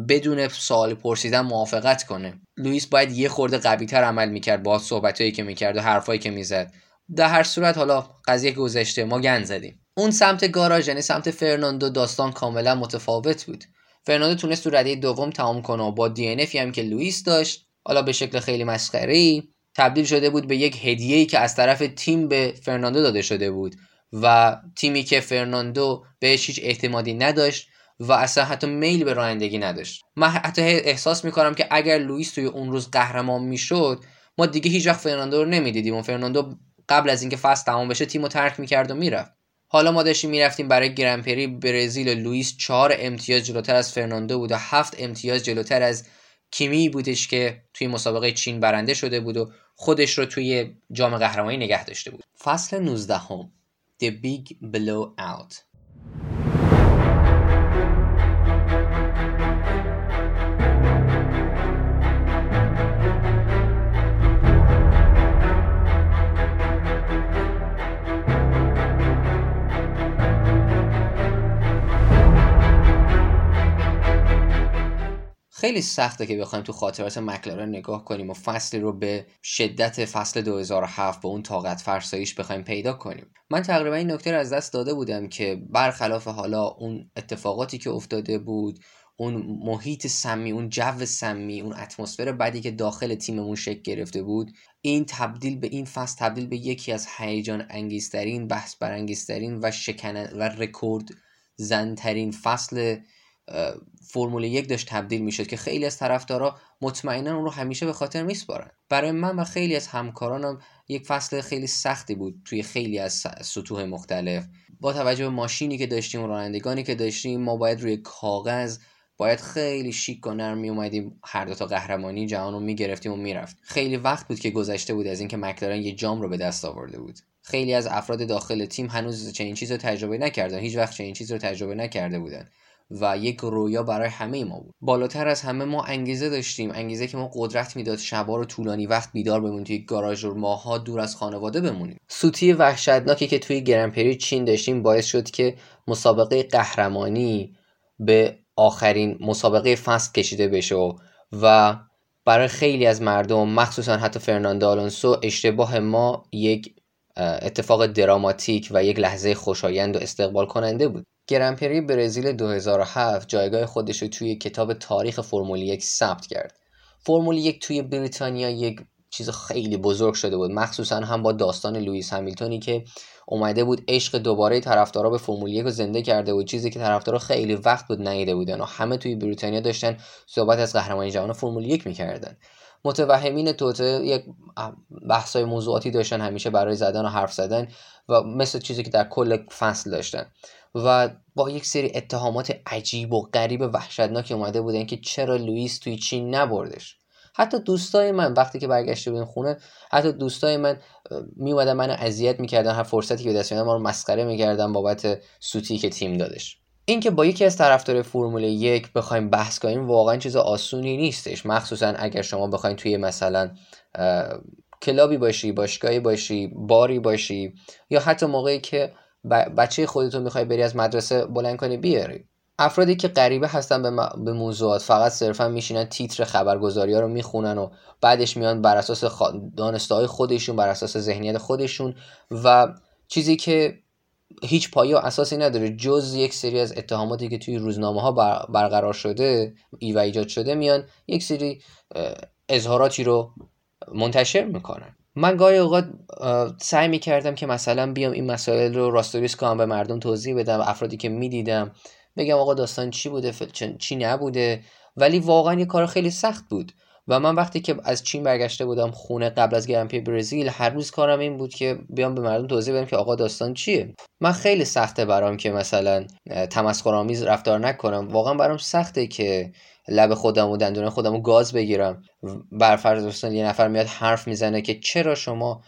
بدون سوال پرسیدن موافقت کنه. لوئیس باید یه خورده قویتر عمل می‌کرد با صحبتهایی که می‌کرد و حرفایی که می‌زد. در هر صورت حالا قضیه گذشته ما گند زدیم. اون سمت گاراژ یعنی سمت فرناندو داستان کاملا متفاوت بود. فرناندو تونست تو رده دوم تمام کنه با DNF که لوئیس داشت حالا به شکل خیلی مسخره تبدیل شده بود به یک هدیه‌ای که از طرف تیم به فرناندو داده شده بود و تیمی که فرناندو بهش هیچ اعتمادی نداشت و اصلا حتی میل به رانندگی نداشت. من حتی احساس می‌کنم که اگر لوئیس توی اون روز قهرمان می‌شد ما دیگه هیچ وقت فرناندو رو نمی‌دیدیم و فرناندو قبل از اینکه فصل تمام بشه تیمو ترک می‌کرد و می‌رفت. حالا ما داشتیم می‌رفتیم برای Grand Prix برزیل و لوئیس چهار امتیاز جلوتر از فرناندو بود و هفت امتیاز جلوتر از کیمی بودش که توی مسابقه چین برنده شده بود و خودش رو توی جام قهرمانی نگه داشته بود. فصل 19 هم The Big Blowout. خیلی سخته که بخوایم تو خاطرات مکلارن نگاه کنیم و فصلی رو به شدت فصل 2007 با اون طاقت فرساییش بخوایم پیدا کنیم. من تقریبا این نکته رو از دست داده بودم که برخلاف حالا اون اتفاقاتی که افتاده بود اون محیط سمی اون جو سمی اون اتمسفر بدی که داخل تیممون شکل گرفته بود این تبدیل به این فصل تبدیل به یکی از هیجان انگیزترین بحث برانگیزترین و شکن و رکورد زنترین فصل فرمول یک داشت تبدیل می‌شد که خیلی از طرفدارا مطمئنا اون رو همیشه به خاطر میسپارن. برای من و خیلی از همکارانم یک فصل خیلی سختی بود توی خیلی از سطوح مختلف. با توجه به ماشینی که داشتیم و رانندگانی که داشتیم ما باید روی کاغذ باید خیلی شیک و نرم می اومدیم هر دو تا قهرمانی جهان رو می‌گرفتیم و می‌رفت خیلی وقت بود که گذشته بود از اینکه مکلارن یه جام رو به دست آورده بود. خیلی از افراد داخل تیم هنوز چنین چیز رو تجربه نکردن. هیچ وقت چنین چیز رو تجربه نکرده بودن. و یک رویا برای همه ما بود. بالاتر از همه ما انگیزه داشتیم. انگیزه که ما قدرت می‌داد شبا رو طولانی وقت بیدار بمونیم توی گاراژ و ماها دور از خانواده بمونیم. سوتی وحشتناکی که توی گرنپری چین داشتیم باعث شد که مسابقه قهرمانی به آخرین مسابقه فصل کشیده بشه و برای خیلی از مردم مخصوصا حتی فرناندو آلونسو اشتباه ما یک اتفاق دراماتیک و یک لحظه خوشایند و استقبال کننده بود. گرنپری برزیل 2007 جایگاه خودش رو توی کتاب تاریخ فرمول یک ثبت کرد. فرمول یک توی بریتانیا یک چیز خیلی بزرگ شده بود مخصوصا هم با داستان لوئیس همیلتونی که اومده بود عشق دوباره طرفدارا به فرمول یک رو زنده کرده بود چیزی که طرفدارا خیلی وقت بود نیده بودن و همه توی بریتانیا داشتن صحبت از قهرمانی جهان فرمول یک می‌کردن. متوهمین توته یک بحثای موضوعاتی داشتن همیشه برای زدن و حرف زدن و مثل چیزی که در کل فصل داشتن. و با یک سری اتهامات عجیب و غریب و وحشتناکی اومده بودن که چرا لوئیس توی چین نبردش. حتی دوستای من وقتی که برگشته بودیم خونه حتی دوستای من میومدن منو اذیت می‌کردن هر فرصتی که به دست ما رو مسخره می‌کردن بابت سوتی که تیم دادش. اینکه با یکی از طرفدار فرمول یک بخوایم بحث کنیم واقعا چیز آسونی نیستش. مخصوصا اگر شما بخواید توی مثلا کلابی باشی باشگاهی باشی باری باشی یا حتی موقعی که بچه خودتو می‌خوای بری از مدرسه بلند کنی بیاری. افرادی که غریبه هستن به, به موضوعات فقط صرفا میشینن تیتر خبرگزاری ها رو می‌خونن و بعدش میان بر اساس خ... دانسته خودشون بر اساس ذهنیت خودشون و چیزی که هیچ پایه و اساسی نداره. جز یک سری از اتهاماتی که توی روزنامه ها برقرار شده و ایجاد شده میان یک سری اظهاراتی رو منتشر می‌کنن. من گاهی اوقات سعی می‌کردم که مثلا بیام این مسائل رو راستوریس کنم به مردم توضیح بدم افرادی که می‌دیدم بگم آقا داستان چی بوده چی نبوده. ولی واقعا یه کار خیلی سخت بود. و من وقتی که از چین برگشته بودم خونه قبل از گرمپی برزیل هر روز کارم این بود که بیام به مردم توضیح بدم که آقا داستان چیه. من خیلی سخته برام که مثلا تمسخرآمیز رفتار نکنم. واقعا برام سخته که لب خودم و دندون خودم و گاز بگیرم. برفرض دوستان یه نفر میاد حرف می‌زنه که چرا شما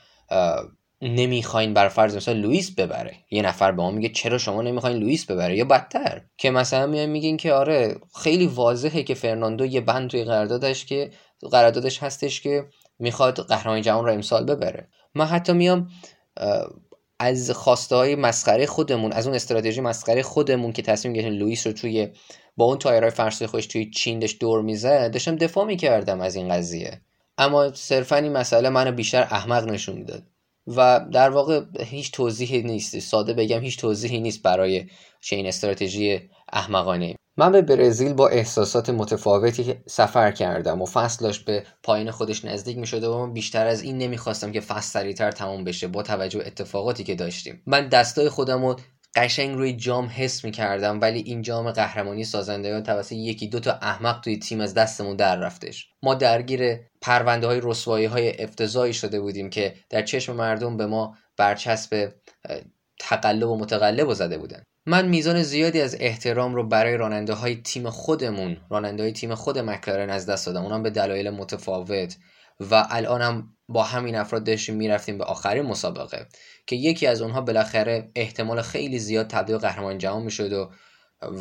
نمی‌خواین بر فرض مثلا لوئیس ببره. یه نفر به ما میگه چرا شما نمی‌خواین لوئیس ببره؟ یا بدتر که مثلا میان میگین که آره خیلی واضحه که فرناندو یه بند توی قراردادش که قراردادش هستش که می‌خواد قهرمان جهان رو امسال ببره. من حتی میام از خواسته های مسخره خودمون از اون استراتژی مسخره خودمون که تصمیم گرفتیم لوئیس رو توی با اون تایرهای فرسوی خوش توی چین دور می‌زد داشتم دفاع می‌کردم از این قضیه. اما صرفا این مسئله منو بیشتر احمق نشون می‌داد. و در واقع هیچ توضیحی نیست. ساده بگم هیچ توضیحی نیست برای چنین استراتژی احمقانه. من به برزیل با احساسات متفاوتی سفر کردم و فصلش به پایین خودش نزدیک می شده و من بیشتر از این نمی‌خواستم که فصل سریعتر تموم بشه با توجه اتفاقاتی که داشتیم. من دستای خودم رو قشنگ روی جام حس می کردم ولی این جام قهرمانی سازندگان توسط یکی دو تا احمق توی تیم از دستمون در رفتش. ما درگیر پرونده های رسوایی های افتضاحی شده بودیم که در چشم مردم به ما برچسب تقلب و متقلب و زده بودن. من میزان زیادی از احترام رو برای راننده های تیم خودمون راننده های تیم خود مکلارن از دست دادم. اونم به دلایل متفاوت. و الانم با همین افراد داشتیم می‌رفتیم به آخرین مسابقه که یکی از اونها بالاخره احتمال خیلی زیاد تبدیل قهرمان جهان می‌شد و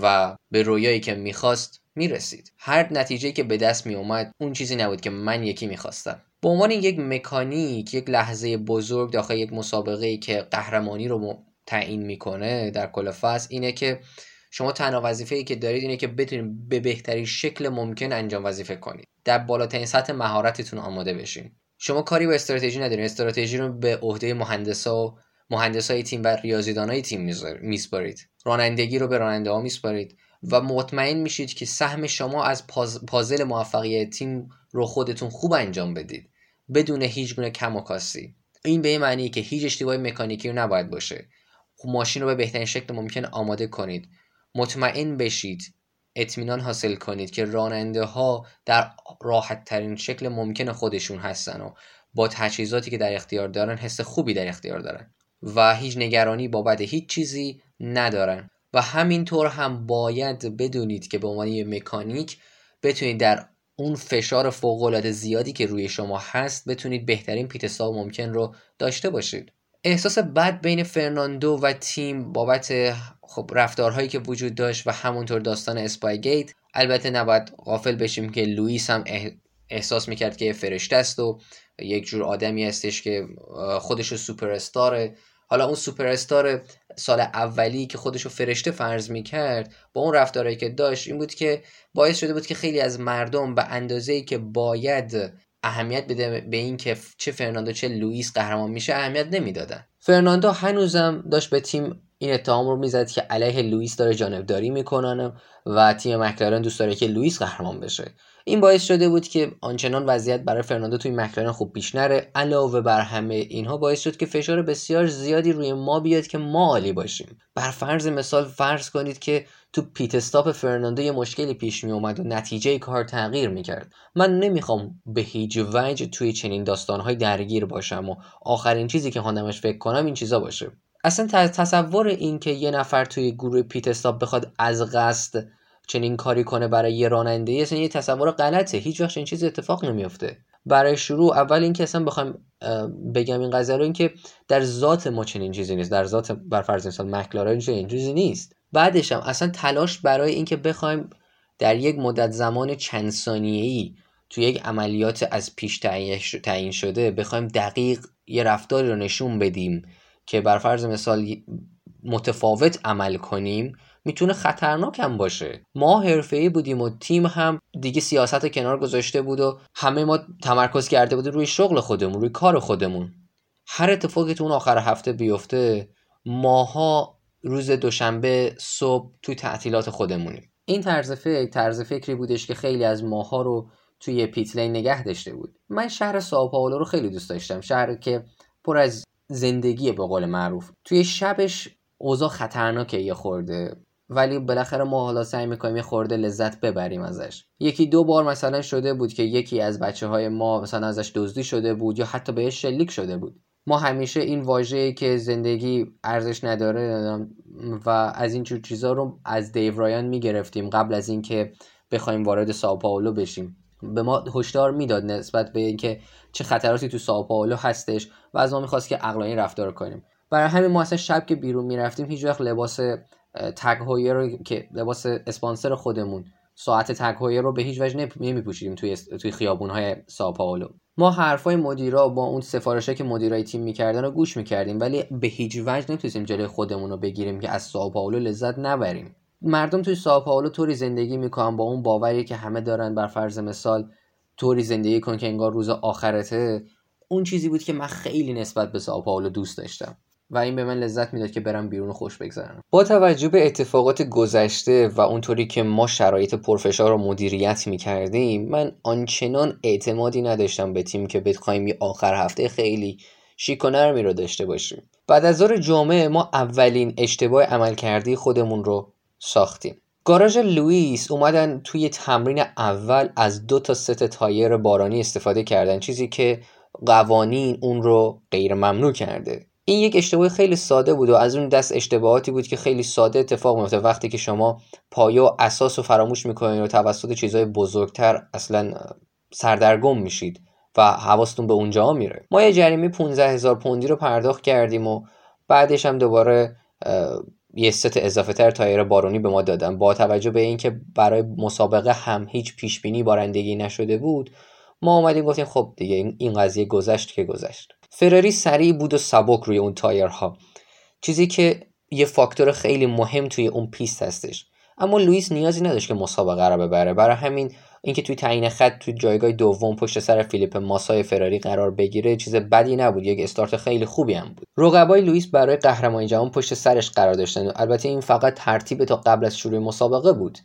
و به رویایی که می‌خواست می‌رسید. هر نتیجه که به دست میومد اون چیزی نبود که من یکی می‌خواستم. به عنوان یک مکانیک یک لحظه بزرگ داخل یک مسابقه که قهرمانی رو تعیین می‌کنه در کل فصل اینه که شما تنها وظیفه ای که دارید اینه که بتونید به بهترین شکل ممکن انجام وظیفه کنید. در بالاترین سطح مهارتتون آماده بشین. شما کاری با استراتژی ندارید استراتژی رو به عهده مهندسا و مهندسای تیم و ریاضیدانای تیم میسپارید. رانندگی رو به راننده ها میسپارید و مطمئن میشید که سهم شما از پازل موفقیت تیم رو خودتون خوب انجام بدید. بدون هیچ گونه کم و کاسی این به این معنی که هیچ اشتباه مکانیکی رو نباید باشه. ماشین رو به بهترین شکل ممکن آماده کنید. مطمئن بشید اطمینان حاصل کنید که راننده ها در راحت ترین شکل ممکن خودشون هستن و با تجهیزاتی که در اختیار دارن حس خوبی در اختیار دارن و هیچ نگرانی بابت هیچ چیزی ندارن. و همینطور هم باید بدونید که به عنوان مکانیک بتونید در اون فشار فوق زیادی که روی شما هست بتونید بهترین پیت ممکن رو داشته باشید. احساس بد بین فرناندو و تیم بابت خب رفتارهایی که وجود داشت و همونطور داستان Spygate البته نباید غافل بشیم که لوئیس هم احساس می‌کرد که فرشته است و یک جور آدمی هستش که خودشو سوپر استاره حالا اون سوپر استار سال اولی که خودشو فرشته فرض می‌کرد با اون رفتارهایی که داشت این بود که باعث شده بود که خیلی از مردم به اندازه‌ای که باید اهمیت بده به این که چه فرناندو چه لوئیس قهرمان میشه اهمیت نمی‌دادن. فرناندو هنوزم داشت به تیم این اتهام رو می‌زد که علیه لوئیس داره جانبداری می‌کنن و تیم مکلارن دوست داره که لوئیس قهرمان بشه. این باعث شده بود که آنچنان وضعیت برای فرناندو توی مکلارن خوب پیش نره. علاوه بر همه اینها باعث شد که فشار بسیار زیادی روی ما بیاد که ما عالی باشیم. بر فرض مثال فرض کنید که تو pit stop فرناندو یه مشکلی پیش می اومد و نتیجه کار تغییر می‌کرد. من نمی‌خوام به هیچ وجه توی چنین داستانهای درگیر باشم و آخرین چیزی که خواندمش فکر کنم این چیزا باشه. اصلا تصور این که یه نفر توی گروه پیت استاپ بخواد از قصد چنین کاری کنه برای یه راننده اصلا یه تصور غلطه. هیچ وقت این چیزی اتفاق نمیافته. برای شروع اول اینکه اصلا بخوایم بگم این قضیه رو اینکه در ذات ما چنین چیزی نیست. در ذات بر فرض مثال مکلارن چنین چیزی نیست. بعدش هم اصلا تلاش برای اینکه بخوایم در یک مدت زمان چند ثانیه‌ای تو یک عملیات از پیش تعیین شده بخوایم دقیق یه رفتاری رو نشون بدیم. که بر فرض مثال متفاوت عمل کنیم می‌تونه خطرناک هم باشه. ما حرفه‌ای بودیم و تیم هم دیگه سیاست کنار گذاشته بود و همه ما تمرکز کرده بودیم روی شغل خودمون روی کار خودمون. هر اتفاقی تو اون آخر هفته بیفته ماها روز دوشنبه صبح توی تعطیلات خودمونیم. این طرز فکر طرز فکری بودش که خیلی از ماها رو توی پیتلین نگه داشته بود. من شهر ساو رو خیلی دوست داشتم. شهر که پر از زندگی به قول معروف. توی شبش اوضاع خطرناکه یه خورده. ولی بالاخره ما حالا سعی می‌کنیم یه خورده لذت ببریم ازش. یکی دو بار مثلا شده بود که یکی از بچه های ما مثلا ازش دزدی شده بود یا حتی بهش شلیک شده بود. ما همیشه این واژه که زندگی ارزش نداره و از این چیزا رو از دیو رایان می‌گرفتیم قبل از اینکه بخوایم وارد ساو بشیم. به ما هشدار می‌داد نسبت به اینکه چه خطراتی تو ساو هستش و از ما می‌خواست که عقلانی رفتار کنیم. برای همین ما اصلا شب که بیرون می‌رفتیم هیچ وقت لباس تگ رو که لباس اسپانسر خودمون ساعت تگ رو به هیچ وجه نمیپوشیدیم توی توی خیابون های ساپائولو ما حرفای مدیرا با اون سفارشه که مدیرای تیم می‌کردن رو گوش می‌کردیم ولی به هیچ وجه نمی‌تونستیم جلوی خودمون رو بگیریم که از ساپائولو لذت نبریم. مردم توی ساپائولو طوری زندگی می‌کنن با اون باوری که همه دارن بر فرض مثال طوری زندگی کن که انگار روز آخرته. اون چیزی بود که من خیلی نسبت به ساپائولو دوست داشتم و این به من لذت می‌داد که برم بیرون خوش بگذرم. با توجه به اتفاقات گذشته و اونطوری که ما شرایط پرفشار رو مدیریت می‌کردیم من آنچنان اعتمادی نداشتم به تیم که بخوایم آخر هفته خیلی شیک و نرمی رو داشته باشیم. بعد از ظهر جامعه ما اولین اشتباه عمل کردی خودمون رو ساختیم. گاراژ لوئیس اومدن توی تمرین اول از دو تا ست تایر بارانی استفاده کردن چیزی که قوانین اون رو غیر ممنوع کرده. این یک اشتباه خیلی ساده بود و از اون دست اشتباهاتی بود که خیلی ساده اتفاق میفته وقتی که شما پایه و اساس رو فراموش می‌کنید و توسط چیزهای بزرگتر اصلا سردرگم میشید و حواستون به اونجا میره. ما یه جریمه 15 هزار پوندی رو پرداخت کردیم و بعدش هم دوباره یه ست اضافه تر تایر بارونی به ما دادن. با توجه به اینکه برای مسابقه هم هیچ پیش بینی بارندگی نشده بود ما اومدیم گفتیم خب دیگه این قضیه گذشت که گذشت. فراری سریع بود و سبک روی اون تایرها. چیزی که یه فاکتور خیلی مهم توی اون پیست هستش. اما لوئیس نیازی نداشت که مسابقه رو ببره. برای همین اینکه توی تعیین خط توی جایگاه دوم پشت سر فیلیپه ماسای فراری قرار بگیره چیز بدی نبود. یک استارت خیلی خوبی هم بود. رقبای لوئیس برای قهرمانی جهان پشت سرش قرار داشتن. البته این فقط ترتیب تا قبل از شروع مسابقه بود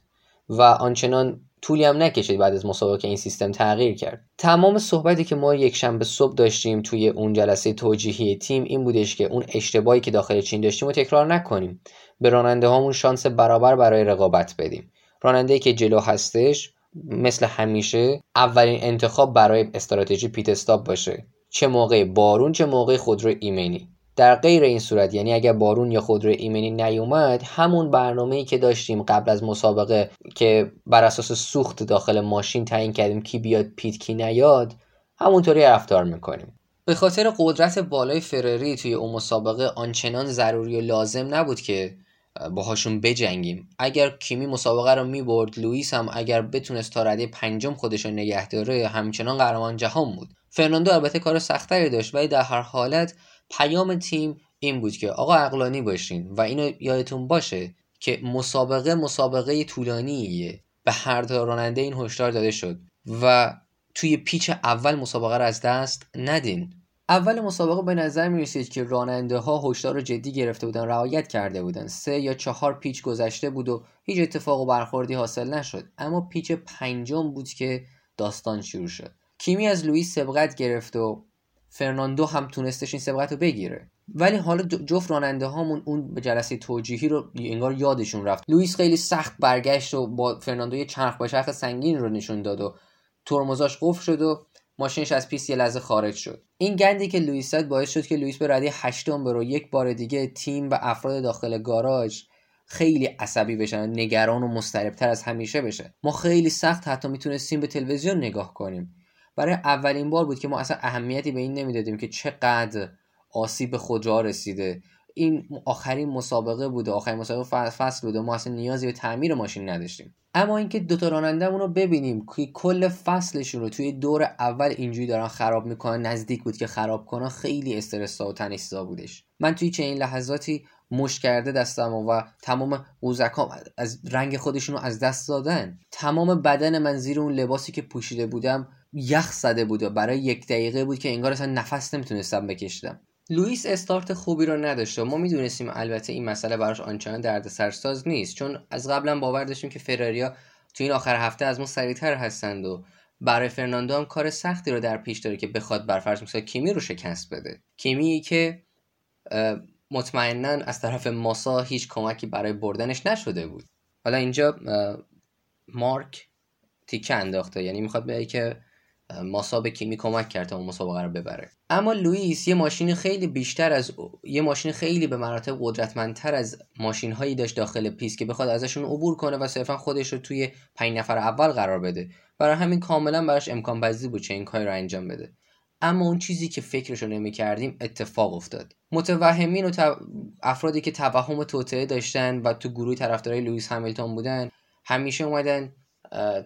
و آنچنان طولی هم نکشید بعد از مسابقه این سیستم تغییر کرد. تمام صحبتی که ما یک شنبه صبح داشتیم توی اون جلسه توجیهی تیم این بودش که اون اشتباهی که داخل چین داشتیم رو تکرار نکنیم. به راننده هامون شانس برابر برای رقابت بدیم. راننده که جلو هستش مثل همیشه اولین انتخاب برای استراتژی پیت استاپ باشه. چه موقع بارون چه موقع خودرو ایمنی. در غیر این صورت یعنی اگر بارون یا خودرو ایمنی نیومد همون برنامه ای که داشتیم قبل از مسابقه که بر اساس سوخت داخل ماشین تعیین کردیم کی بیاد پیت کی نیاد همونطوری رفتار می‌کنیم. به خاطر قدرت بالای فرری توی اون مسابقه آنچنان ضروری و لازم نبود که باهاشون بجنگیم. اگر کیمی مسابقه رو می‌برد لوئیس هم اگر بتونست تا رده پنجم خودش رو نگه داره همچنان قهرمان جهان بود. فرناندو البته کار سختری داشت ولی در هر حالت پیام تیم این بود که آقا اقلانی باشین و اینو یادتون باشه که مسابقه مسابقه طولانیه. به هر دو راننده این هشدار داده شد. و توی پیچ اول مسابقه رو از دست ندین. اول مسابقه به نظر می رسید که راننده ها هشدار رو جدی گرفته بودن رعایت کرده بودن. سه یا چهار پیچ گذشته بود و هیچ اتفاق و برخوردی حاصل نشد. اما پیچ پنجم بود که داستان شروع شد. کیمی از لوئیس سبقت گرفت و فرناندو هم تونستش این سبقت رو بگیره. ولی حالا جفت راننده هامون اون به جلسه توجیهی رو انگار یادشون رفت. لوئیس خیلی سخت برگشت و با فرناندو یه چرخ با چرخ سنگین رو نشون داد و ترمزاش قفل شد و ماشینش از پیست یه لحظه خارج شد. این گندی که لوئیس زد باعث شد که لوئیس به رده هشتم بره. یک بار دیگه تیم و افراد داخل گاراژ خیلی عصبی بشن نگران و مضطربتر از همیشه بشه. ما خیلی سخت حتی می‌تونستیم به تلویزیون نگاه کنیم. برای اولین بار بود که ما اصلا اهمیتی به این نمی‌دادیم که چقدر آسیب خودرو رسیده. این آخرین مسابقه بوده آخرین مسابقه فصل بوده. ما اصلا نیازی به تعمیر ماشین نداشتیم. اما اینکه دوتا رانندهمون رو ببینیم که کل فصلشون رو توی دور اول اینجوری دارن خراب می‌کنن نزدیک بود که خراب کنن خیلی استرس و تنشزا بودش. من توی چنین لحظاتی مش کرده دستم و تمام قوزکام از رنگ خودشون رو از دست دادن. تمام بدن من زیر اون لباسی که پوشیده بودم یخ زده بود و برای یک دقیقه بود که انگار اصلا نفس نمی‌تونستم بکشیدم لوئیس استارت خوبی رو نداشته. ما می‌دونستیم البته این مسئله براش آنچنان درد سرساز نیست. چون از قبلا باور داشتیم که فراریا تو این آخر هفته از ما سریعتر هستند و برای فرناندو هم کار سختی رو در پیش داره که بخواد بر فرض مثلا کیمی رو شکست بده. کیمی که مطمئنا از طرف ماسا هیچ کمکی برای بردنش نشده بود. حالا اینجا مارک تیکه انداخته. یعنی می‌خواد بگه که ماسا به کیمی کمک کرد تا اون مسابقه رو ببره. اما لوئیس یه ماشین خیلی بیشتر از یه ماشین خیلی به مراتب قدرتمندتر از ماشین هایی داشت داخل پیست که بخواد ازشون عبور کنه و صرفا خودش رو توی پنج نفر اول قرار بده. برای همین کاملا براش امکان پذیر بود چه این کاری رو انجام بده. اما اون چیزی که فکرشو نمی کردیم اتفاق افتاد. متوهمین و افرادی که توهم توطعه داشتن و تو گروه طرفدارای لوئیس همیلتون بودن همیشه اومدن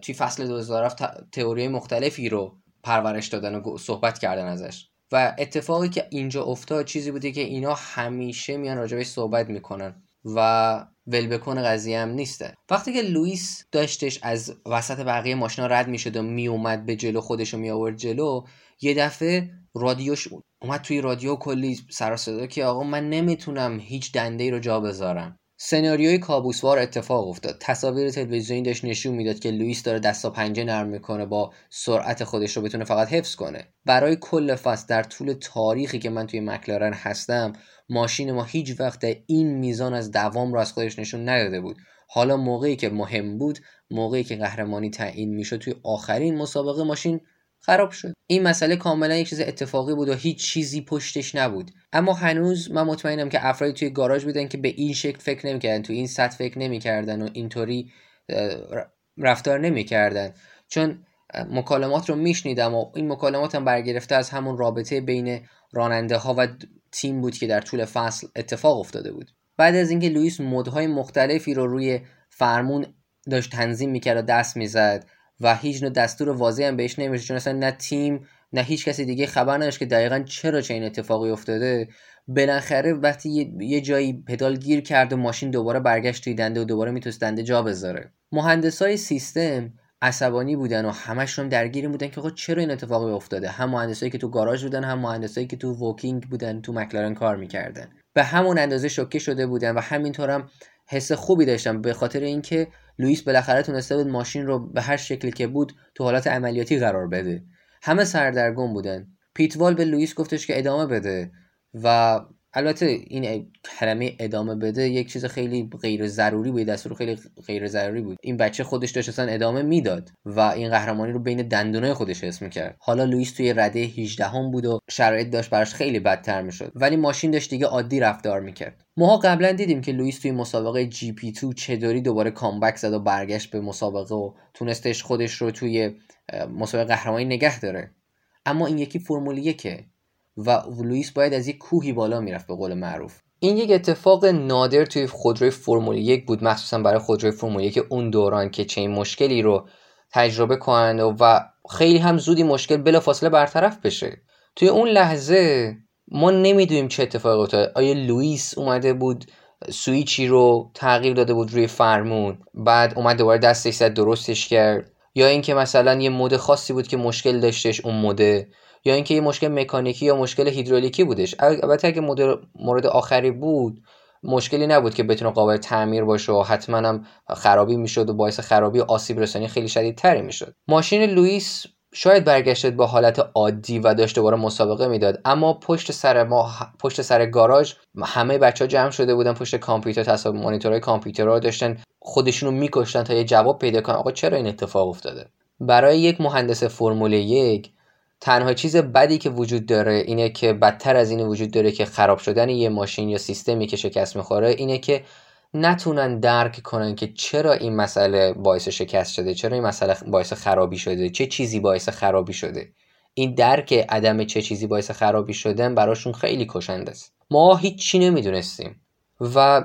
توی فصل 2007 تئوری مختلفی رو پرورش دادن و صحبت کردن ازش. و اتفاقی که اینجا افتاد چیزی بوده که اینا همیشه میان راجبش صحبت می‌کنن و ولبکن قضیه هم نیسته. وقتی که لوئیس داشتش از وسط بقیه ماشینا رد می‌شد و میومد به جلو خودش رو می آورد جلو یه دفعه رادیوش اومد توی رادیو کلی سر صدا که آقا من نمی‌تونم هیچ دنده ای رو جا بذارم. سناریوی کابوسوار اتفاق افتاد. تصاویر تلویزیونی داشت نشون می‌داد که لوئیس داره دستا پنجه نرم می‌کنه با سرعت خودش رو بتونه فقط حفظ کنه. برای کل فصل در طول تاریخی که من توی مکلارن هستم ماشین ما هیچ وقت این میزان از دوام رو از خودش نشون نداده بود. حالا موقعی که مهم بود موقعی که قهرمانی تعیین می‌شد توی آخرین مسابقه ماشین خراب شد. این مسئله کاملا یک چیز اتفاقی بود و هیچ چیزی پشتش نبود. اما هنوز من مطمئنم که افرادی توی گاراژ بودن که به این شکل فکر نمی‌کردن تو این سطح فکر نمی‌کردن و اینطوری رفتار نمی‌کردن. چون مکالمات رو میشنیدم و این مکالمات هم برگرفته از همون رابطه بین راننده ها و تیم بود که در طول فصل اتفاق افتاده بود. بعد از اینکه لوئیس مدهای مختلفی رو روی فرمون داشت تنظیم می‌کرد و دست می‌زد و هیچ نوع دستور واضحی هم بهش نمیشه چون اصلا نه تیم نه هیچ کسی دیگه خبر نداشت که دقیقا چرا چه این اتفاقی افتاده. بالاخره وقتی یه, جایی پدال گیر کرد و ماشین دوباره برگشت توی دنده و دوباره می‌تونست دنده جا بذاره. های سیستم عصبانی بودن و همشون درگیری بودن که خود چرا این اتفاقی افتاده. هم مهندسایی که تو گاراژ بودن هم مهندسایی که تو ووکینگ بودن تو مکلارن کار می‌کردن. به همون اندازه شوکه شده بودن و همینطور هم حس خوبی داشتم به خاطر اینکه لوئیس بالاخره تونسته بود ماشین رو به هر شکلی که بود تو حالت عملیاتی قرار بده. همه سردرگم بودن. pit wall به لوئیس گفتش که ادامه بده و البته این کلمه ادامه بده یک چیز خیلی غیر ضروری بود دستور خیلی غیر ضروری بود. این بچه خودش داشت اصلا ادامه می‌داد و این قهرمانی رو بین دندونای خودش حس می‌کرد. حالا لوئیس توی رده 18 هم بود و شرایط داشت براش خیلی بدتر می‌شد. ولی ماشین داشت دیگه عادی رفتار می‌کرد. ماها قبلا دیدیم که لوئیس توی مسابقه GP 2 چطوری دوباره comeback زد و برگشت به مسابقه و تونستش خودش رو توی مسابقه قهرمانی نگه داره. اما این یکی فرمول که و لوئیس باید از یک کوهی بالا می‌رفت به قول معروف. این یک اتفاق نادر توی خودروی فرمول یک بود مخصوصا برای خودروی فرمول یک اون دوران که چه مشکلی رو تجربه کنند و خیلی هم زودی مشکل بلافاصله برطرف بشه. توی اون لحظه ما نمی‌دونیم چه اتفاقی افتاد آیا لوئیس اومده بود سویچی رو تغییر داده بود روی فرمون بعد اومد دوباره دستش زد درستش کرد؟ یا اینکه مثلا یه مود خاصی بود که مشکل داشتش اون موده یا اینکه یه مشکل مکانیکی یا مشکل هیدرولیکی بودش. البته اگه مورد آخری بود مشکلی نبود که بتونه قابل تعمیر باشه و حتما هم خرابی می‌شد و باعث خرابی و آسیب رسانی خیلی شدیدتری می‌شد. ماشین لوئیس شاید برگشت به حالت عادی و داشته دوباره مسابقه می‌داد اما پشت سر ما پشت سر گاراژ همه بچه ها جمع شده بودن پشت کامپیوتر تصاویر مانیتورهای کامپیوتر رو داشتن خودشونو میکشتن تا یه جواب پیدا کنن. آقا چرا این اتفاق افتاده؟ برای یک مهندس فرمول یک تنها چیز بدی که وجود داره اینه که بدتر از این وجود داره که خراب شدن یه ماشین یا سیستمی که شکست می‌خوره اینه که نتونن درک کنن که چرا این مسئله باعث شکست شده چرا این مسئله باعث خرابی شده چه چیزی باعث خرابی شده. این درک عدم چه چیزی باعث خرابی شدن براشون خیلی کشنده است. ما هیچی نمی‌دونستیم و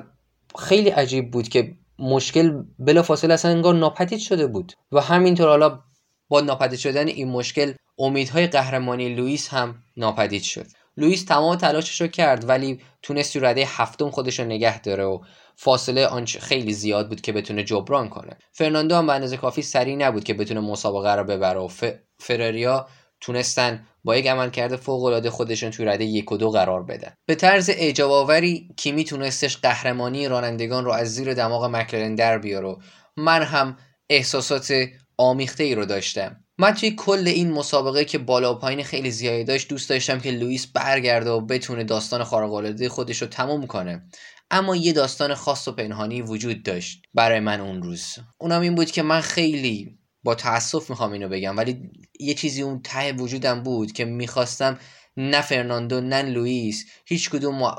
خیلی عجیب بود که مشکل بلافاصله اصلا انگار ناپدید شده بود. و همینطور حالا با ناپدید شدن این مشکل امیدهای قهرمانی لوئیس هم ناپدید شد. لوئیس تمام تلاشش رو کرد ولی تونست تو رده هفتم خودش رو نگه داره و فاصله آنچه خیلی زیاد بود که بتونه جبران کنه. فرناندو هم به اندازه کافی سریع نبود که بتونه مسابقه رو ببره و فراریا تونستن با یک عملکرد فوق العاده خودشون توی رده یک و دو قرار بدن. به طرز اعجاب آوری کیمی تونستش قهرمانی رانندگان رو از زیر دماغ مکلرن در بیاره. من هم احساسات آمیخته ای رو داشتم. من توی کل این مسابقه که بالا و پایین خیلی زیادی داشت دوست داشتم که لوئیس برگرده و بتونه داستان خارق خودش رو تموم کنه. اما یه داستان خاص و پنهانی وجود داشت برای من اون روز. اونم این بود که من خیلی با تاسف می‌خوام اینو بگم ولی یه چیزی اون ته وجودم بود که می‌خواستم نه فرناندو نه لوئیس هیچ کدوم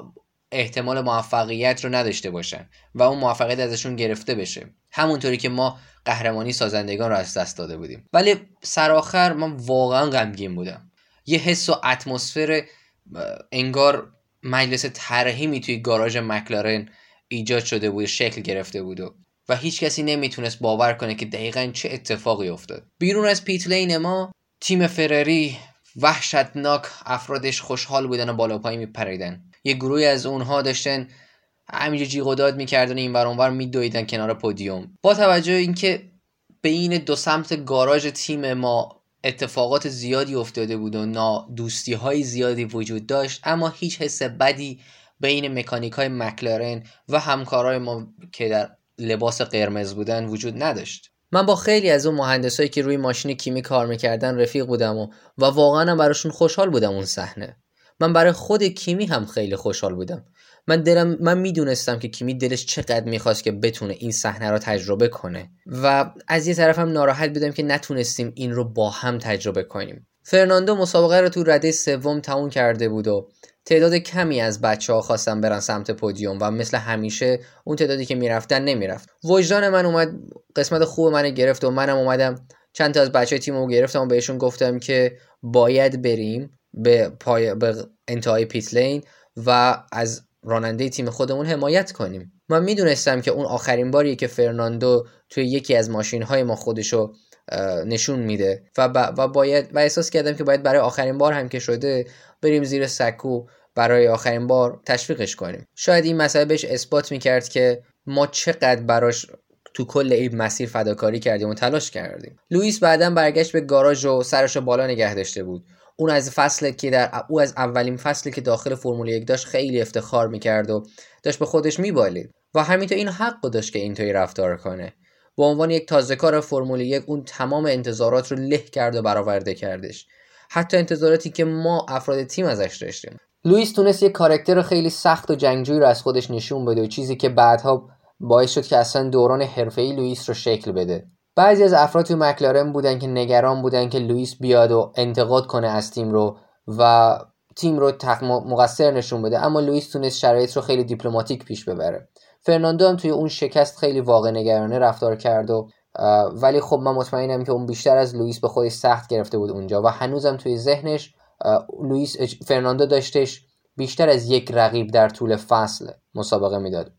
احتمال موفقیت رو نداشته باشن و اون موفقیت ازشون گرفته بشه. همونطوری که ما قهرمانی سازندگان رو از دست داده بودیم. ولی سرآخر من واقعا غمگین بودم. یه حس و اتمسفر انگار مجلس ترهیمی توی گاراژ مکلارن ایجاد شده بود شکل گرفته بود و و هیچ کسی نمی‌تونست باور کنه که دقیقا چه اتفاقی افتاد. بیرون از پیتلین ما تیم فرری وحشتناک افرادش خوشحال بودن و بالا پایی میپریدن. یه گروهی از اونها داشتن همینجا جیغ و داد می‌کردن این ور اونور میدویدن کنار پودیوم. با توجه اینکه بین دو سمت گاراژ تیم ما اتفاقات زیادی افتاده بود و نادوستی های زیادی وجود داشت اما هیچ حس بدی بین مکانیک های مکلارن و همکارای ما که در لباس قرمز بودن وجود نداشت. من با خیلی از اون مهندسایی که روی ماشین کیمی کار می‌کردن رفیق بودم و, و واقعا براشون خوشحال بودم اون صحنه. من برای خود کیمی هم خیلی خوشحال بودم. من دلم من می‌دونستم که کیمی دلش چقدر می‌خواست که بتونه این صحنه رو تجربه کنه. و از یه طرف هم ناراحت بودم که نتونستیم این رو با هم تجربه کنیم. فرناندو مسابقه رو تو رده سوم تموم کرده بود و تعداد کمی از بچه ها خواستن برن سمت پودیوم و مثل همیشه اون تعدادی که می‌رفتن نمی‌رفت. وجدان من اومد قسمت خوب من گرفت و منم اومدم چند تا از بچه تیم رو گرفتم و بهشون گفتم که باید بریم به, پای... به انتهای پیتلین و از راننده تیم خودمون حمایت کنیم. من می‌دونستم که اون آخرین باریه که فرناندو توی یکی از ماشین های ما خودشو نشون میده و, و باید و احساس کردم که باید برای آخرین بار هم که شده بریم زیر سکو برای آخرین بار تشویقش کنیم. شاید این مسئله بهش اثبات می‌کرد که ما چقدر براش تو کل این مسیر فداکاری کردیم و تلاش کردیم. لوئیس بعدا برگشت به گاراژ و سرش بالا نگه داشته بود. اون از فصل که در او از اولین فصلی که داخل فرمول یک داشت خیلی افتخار می‌کرد و داشت به خودش میبالید و همینطور این حق داشت که اینطوری رفتار کنه. به عنوان یک تازهکار فرمول یک اون تمام انتظارات رو له کرد و برآورده کردش. حتی انتظاراتی که ما افراد تیم ازش داشتیم. لوئیس تونست یک کارکتر خیلی سخت و جنگجویی رو از خودش نشون بده و چیزی که بعدها باعث شد که اصلا دوران حرفه‌ای لوئیس رو شکل بده. بعضی از افراد تو مکلارن بودن که نگران بودن که لوئیس بیاد و انتقاد کنه از تیم رو و تیم رو مقصر نشون بده. اما لوئیس تونست شرایط رو خیلی دیپلماتیک پیش ببره. فرناندو هم توی اون شکست خیلی واقع نگرانه رفتار کرد و ولی خب من مطمئنم که اون بیشتر از لوئیس به خودش سخت گرفته بود اونجا و هنوزم توی ذهنش لوئیس فرناندو داشتش بیشتر از یک رقیب در طول فصل مسابقه می‌داد.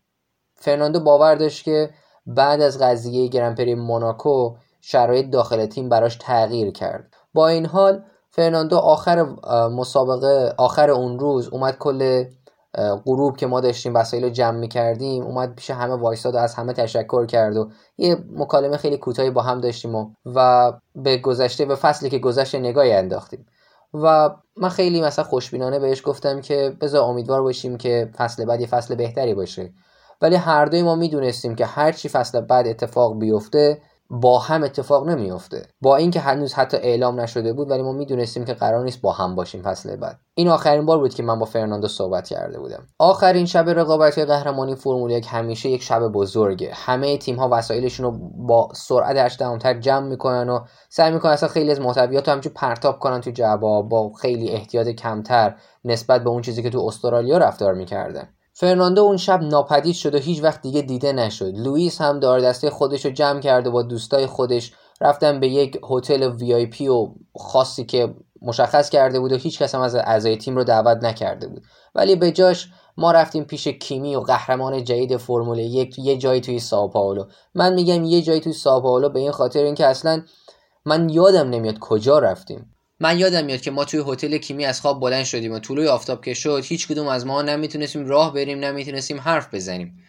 فرناندو باور داشت که بعد از قضیه گرنپری موناکو شرایط داخل تیم براش تغییر کرد. با این حال فرناندو آخر مسابقه آخر اون روز اومد کل غروب که ما داشتیم وسایل رو جمع می‌کردیم اومد پیش همه وایستاد و از همه تشکر کرد و یه مکالمه خیلی کوتاهی با هم داشتیم و, و به گذشته به فصلی که گذشته نگاهی انداختیم. و من خیلی مثلا خوشبینانه بهش گفتم که بذار امیدوار باشیم که فصل بعد یه فصل بهتری باشه. ولی هر دوی ما می‌دونستیم که هر چی فصل بعد اتفاق بیفته با هم اتفاق نمیافته. با اینکه هنوز حتی اعلام نشده بود ولی ما می‌دونستیم که قرار نیست با هم باشیم فصل بعد. این آخرین بار بود که من با فرناندو صحبت کرده بودم. آخرین شب رقابت قهرمانی فرمول یک همیشه یک شب بزرگه. همه تیم ها وسایلشون رو با سرعت هشت جمع می‌کنن و سعی می‌کنن اصلا خیلی از محتویات رو پرتاب کنن تو جعبه با خیلی احتیاط کمتر نسبت به اون چیزی که تو استرالیا رفتار می‌کردن. فرناندو اون شب ناپدید شد و هیچ وقت دیگه دیده نشد. لوئیس هم دار دسته خودش رو جمع کرد و با دوستای خودش رفتن به یک هتل VIP و خاصی که مشخص کرده بود و هیچ کس هم از اعضای تیم رو دعوت نکرده بود. ولی به جاش ما رفتیم پیش کیمی و قهرمان جدید فرمول یک یه جایی توی ساو من میگم یه جایی توی ساو به این خاطر اینکه اصلا من یادم نمیاد کجا رفتیم. من یادم میاد که ما توی هتل کیمی از خواب بلند شدیم و طلوع آفتاب که شد هیچ کدوم از ما نمی‌تونستیم راه بریم نمی‌تونستیم حرف بزنیم.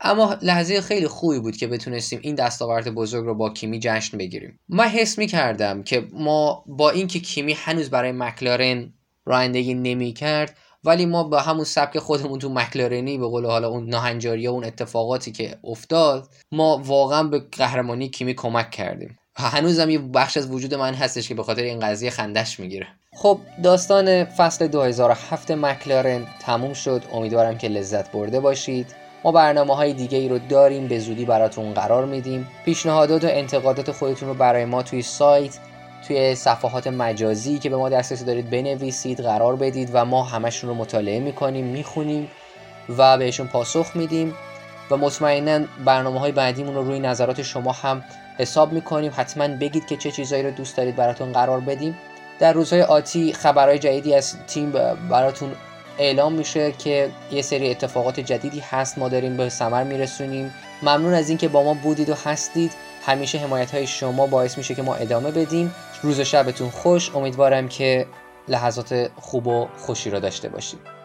اما لحظه خیلی خوبی بود که بتونستیم این دستاورد بزرگ رو با کیمی جشن بگیریم. من حس می‌کردم که ما با اینکه کیمی هنوز برای مکلارن رانندگی نمی‌کرد ولی ما با همون سبک خودمون تو مکلارنی به قول حالا اون ناهنجاری اون اتفاقاتی که افتاد ما واقعا به قهرمانی کیمی کمک کردیم. هنوزم یه بخش از وجود من هستش که به خاطر این قضیه خندش می‌گیره. خب داستان فصل 2007 مکلارن تموم شد. امیدوارم که لذت برده باشید. ما برنامه های دیگه ای رو داریم. به زودی براتون قرار میدیم. پیشنهادات و انتقادات خودتون رو برای ما توی سایت توی صفحات مجازی که به ما دسترسی دارید بنویسید قرار بدید و ما همشون رو مطالعه می‌کنیم می‌خونیم و بهشون پاسخ میدیم. و مطمئنا برنامه های بعدیمون رو روی نظرات شما هم حساب می‌کنیم. حتما بگید که چه چیزایی رو دوست دارید براتون قرار بدیم. در روزهای آتی خبرهای جدیدی از تیم براتون اعلام میشه که یه سری اتفاقات جدیدی هست. ما داریم به ثمر میرسونیم. ممنون از اینکه با ما بودید و هستید. همیشه حمایت های شما باعث میشه که ما ادامه بدیم. روز و شبتون خوش. امیدوارم که لحظات خوب و خوشی را داشته باشید.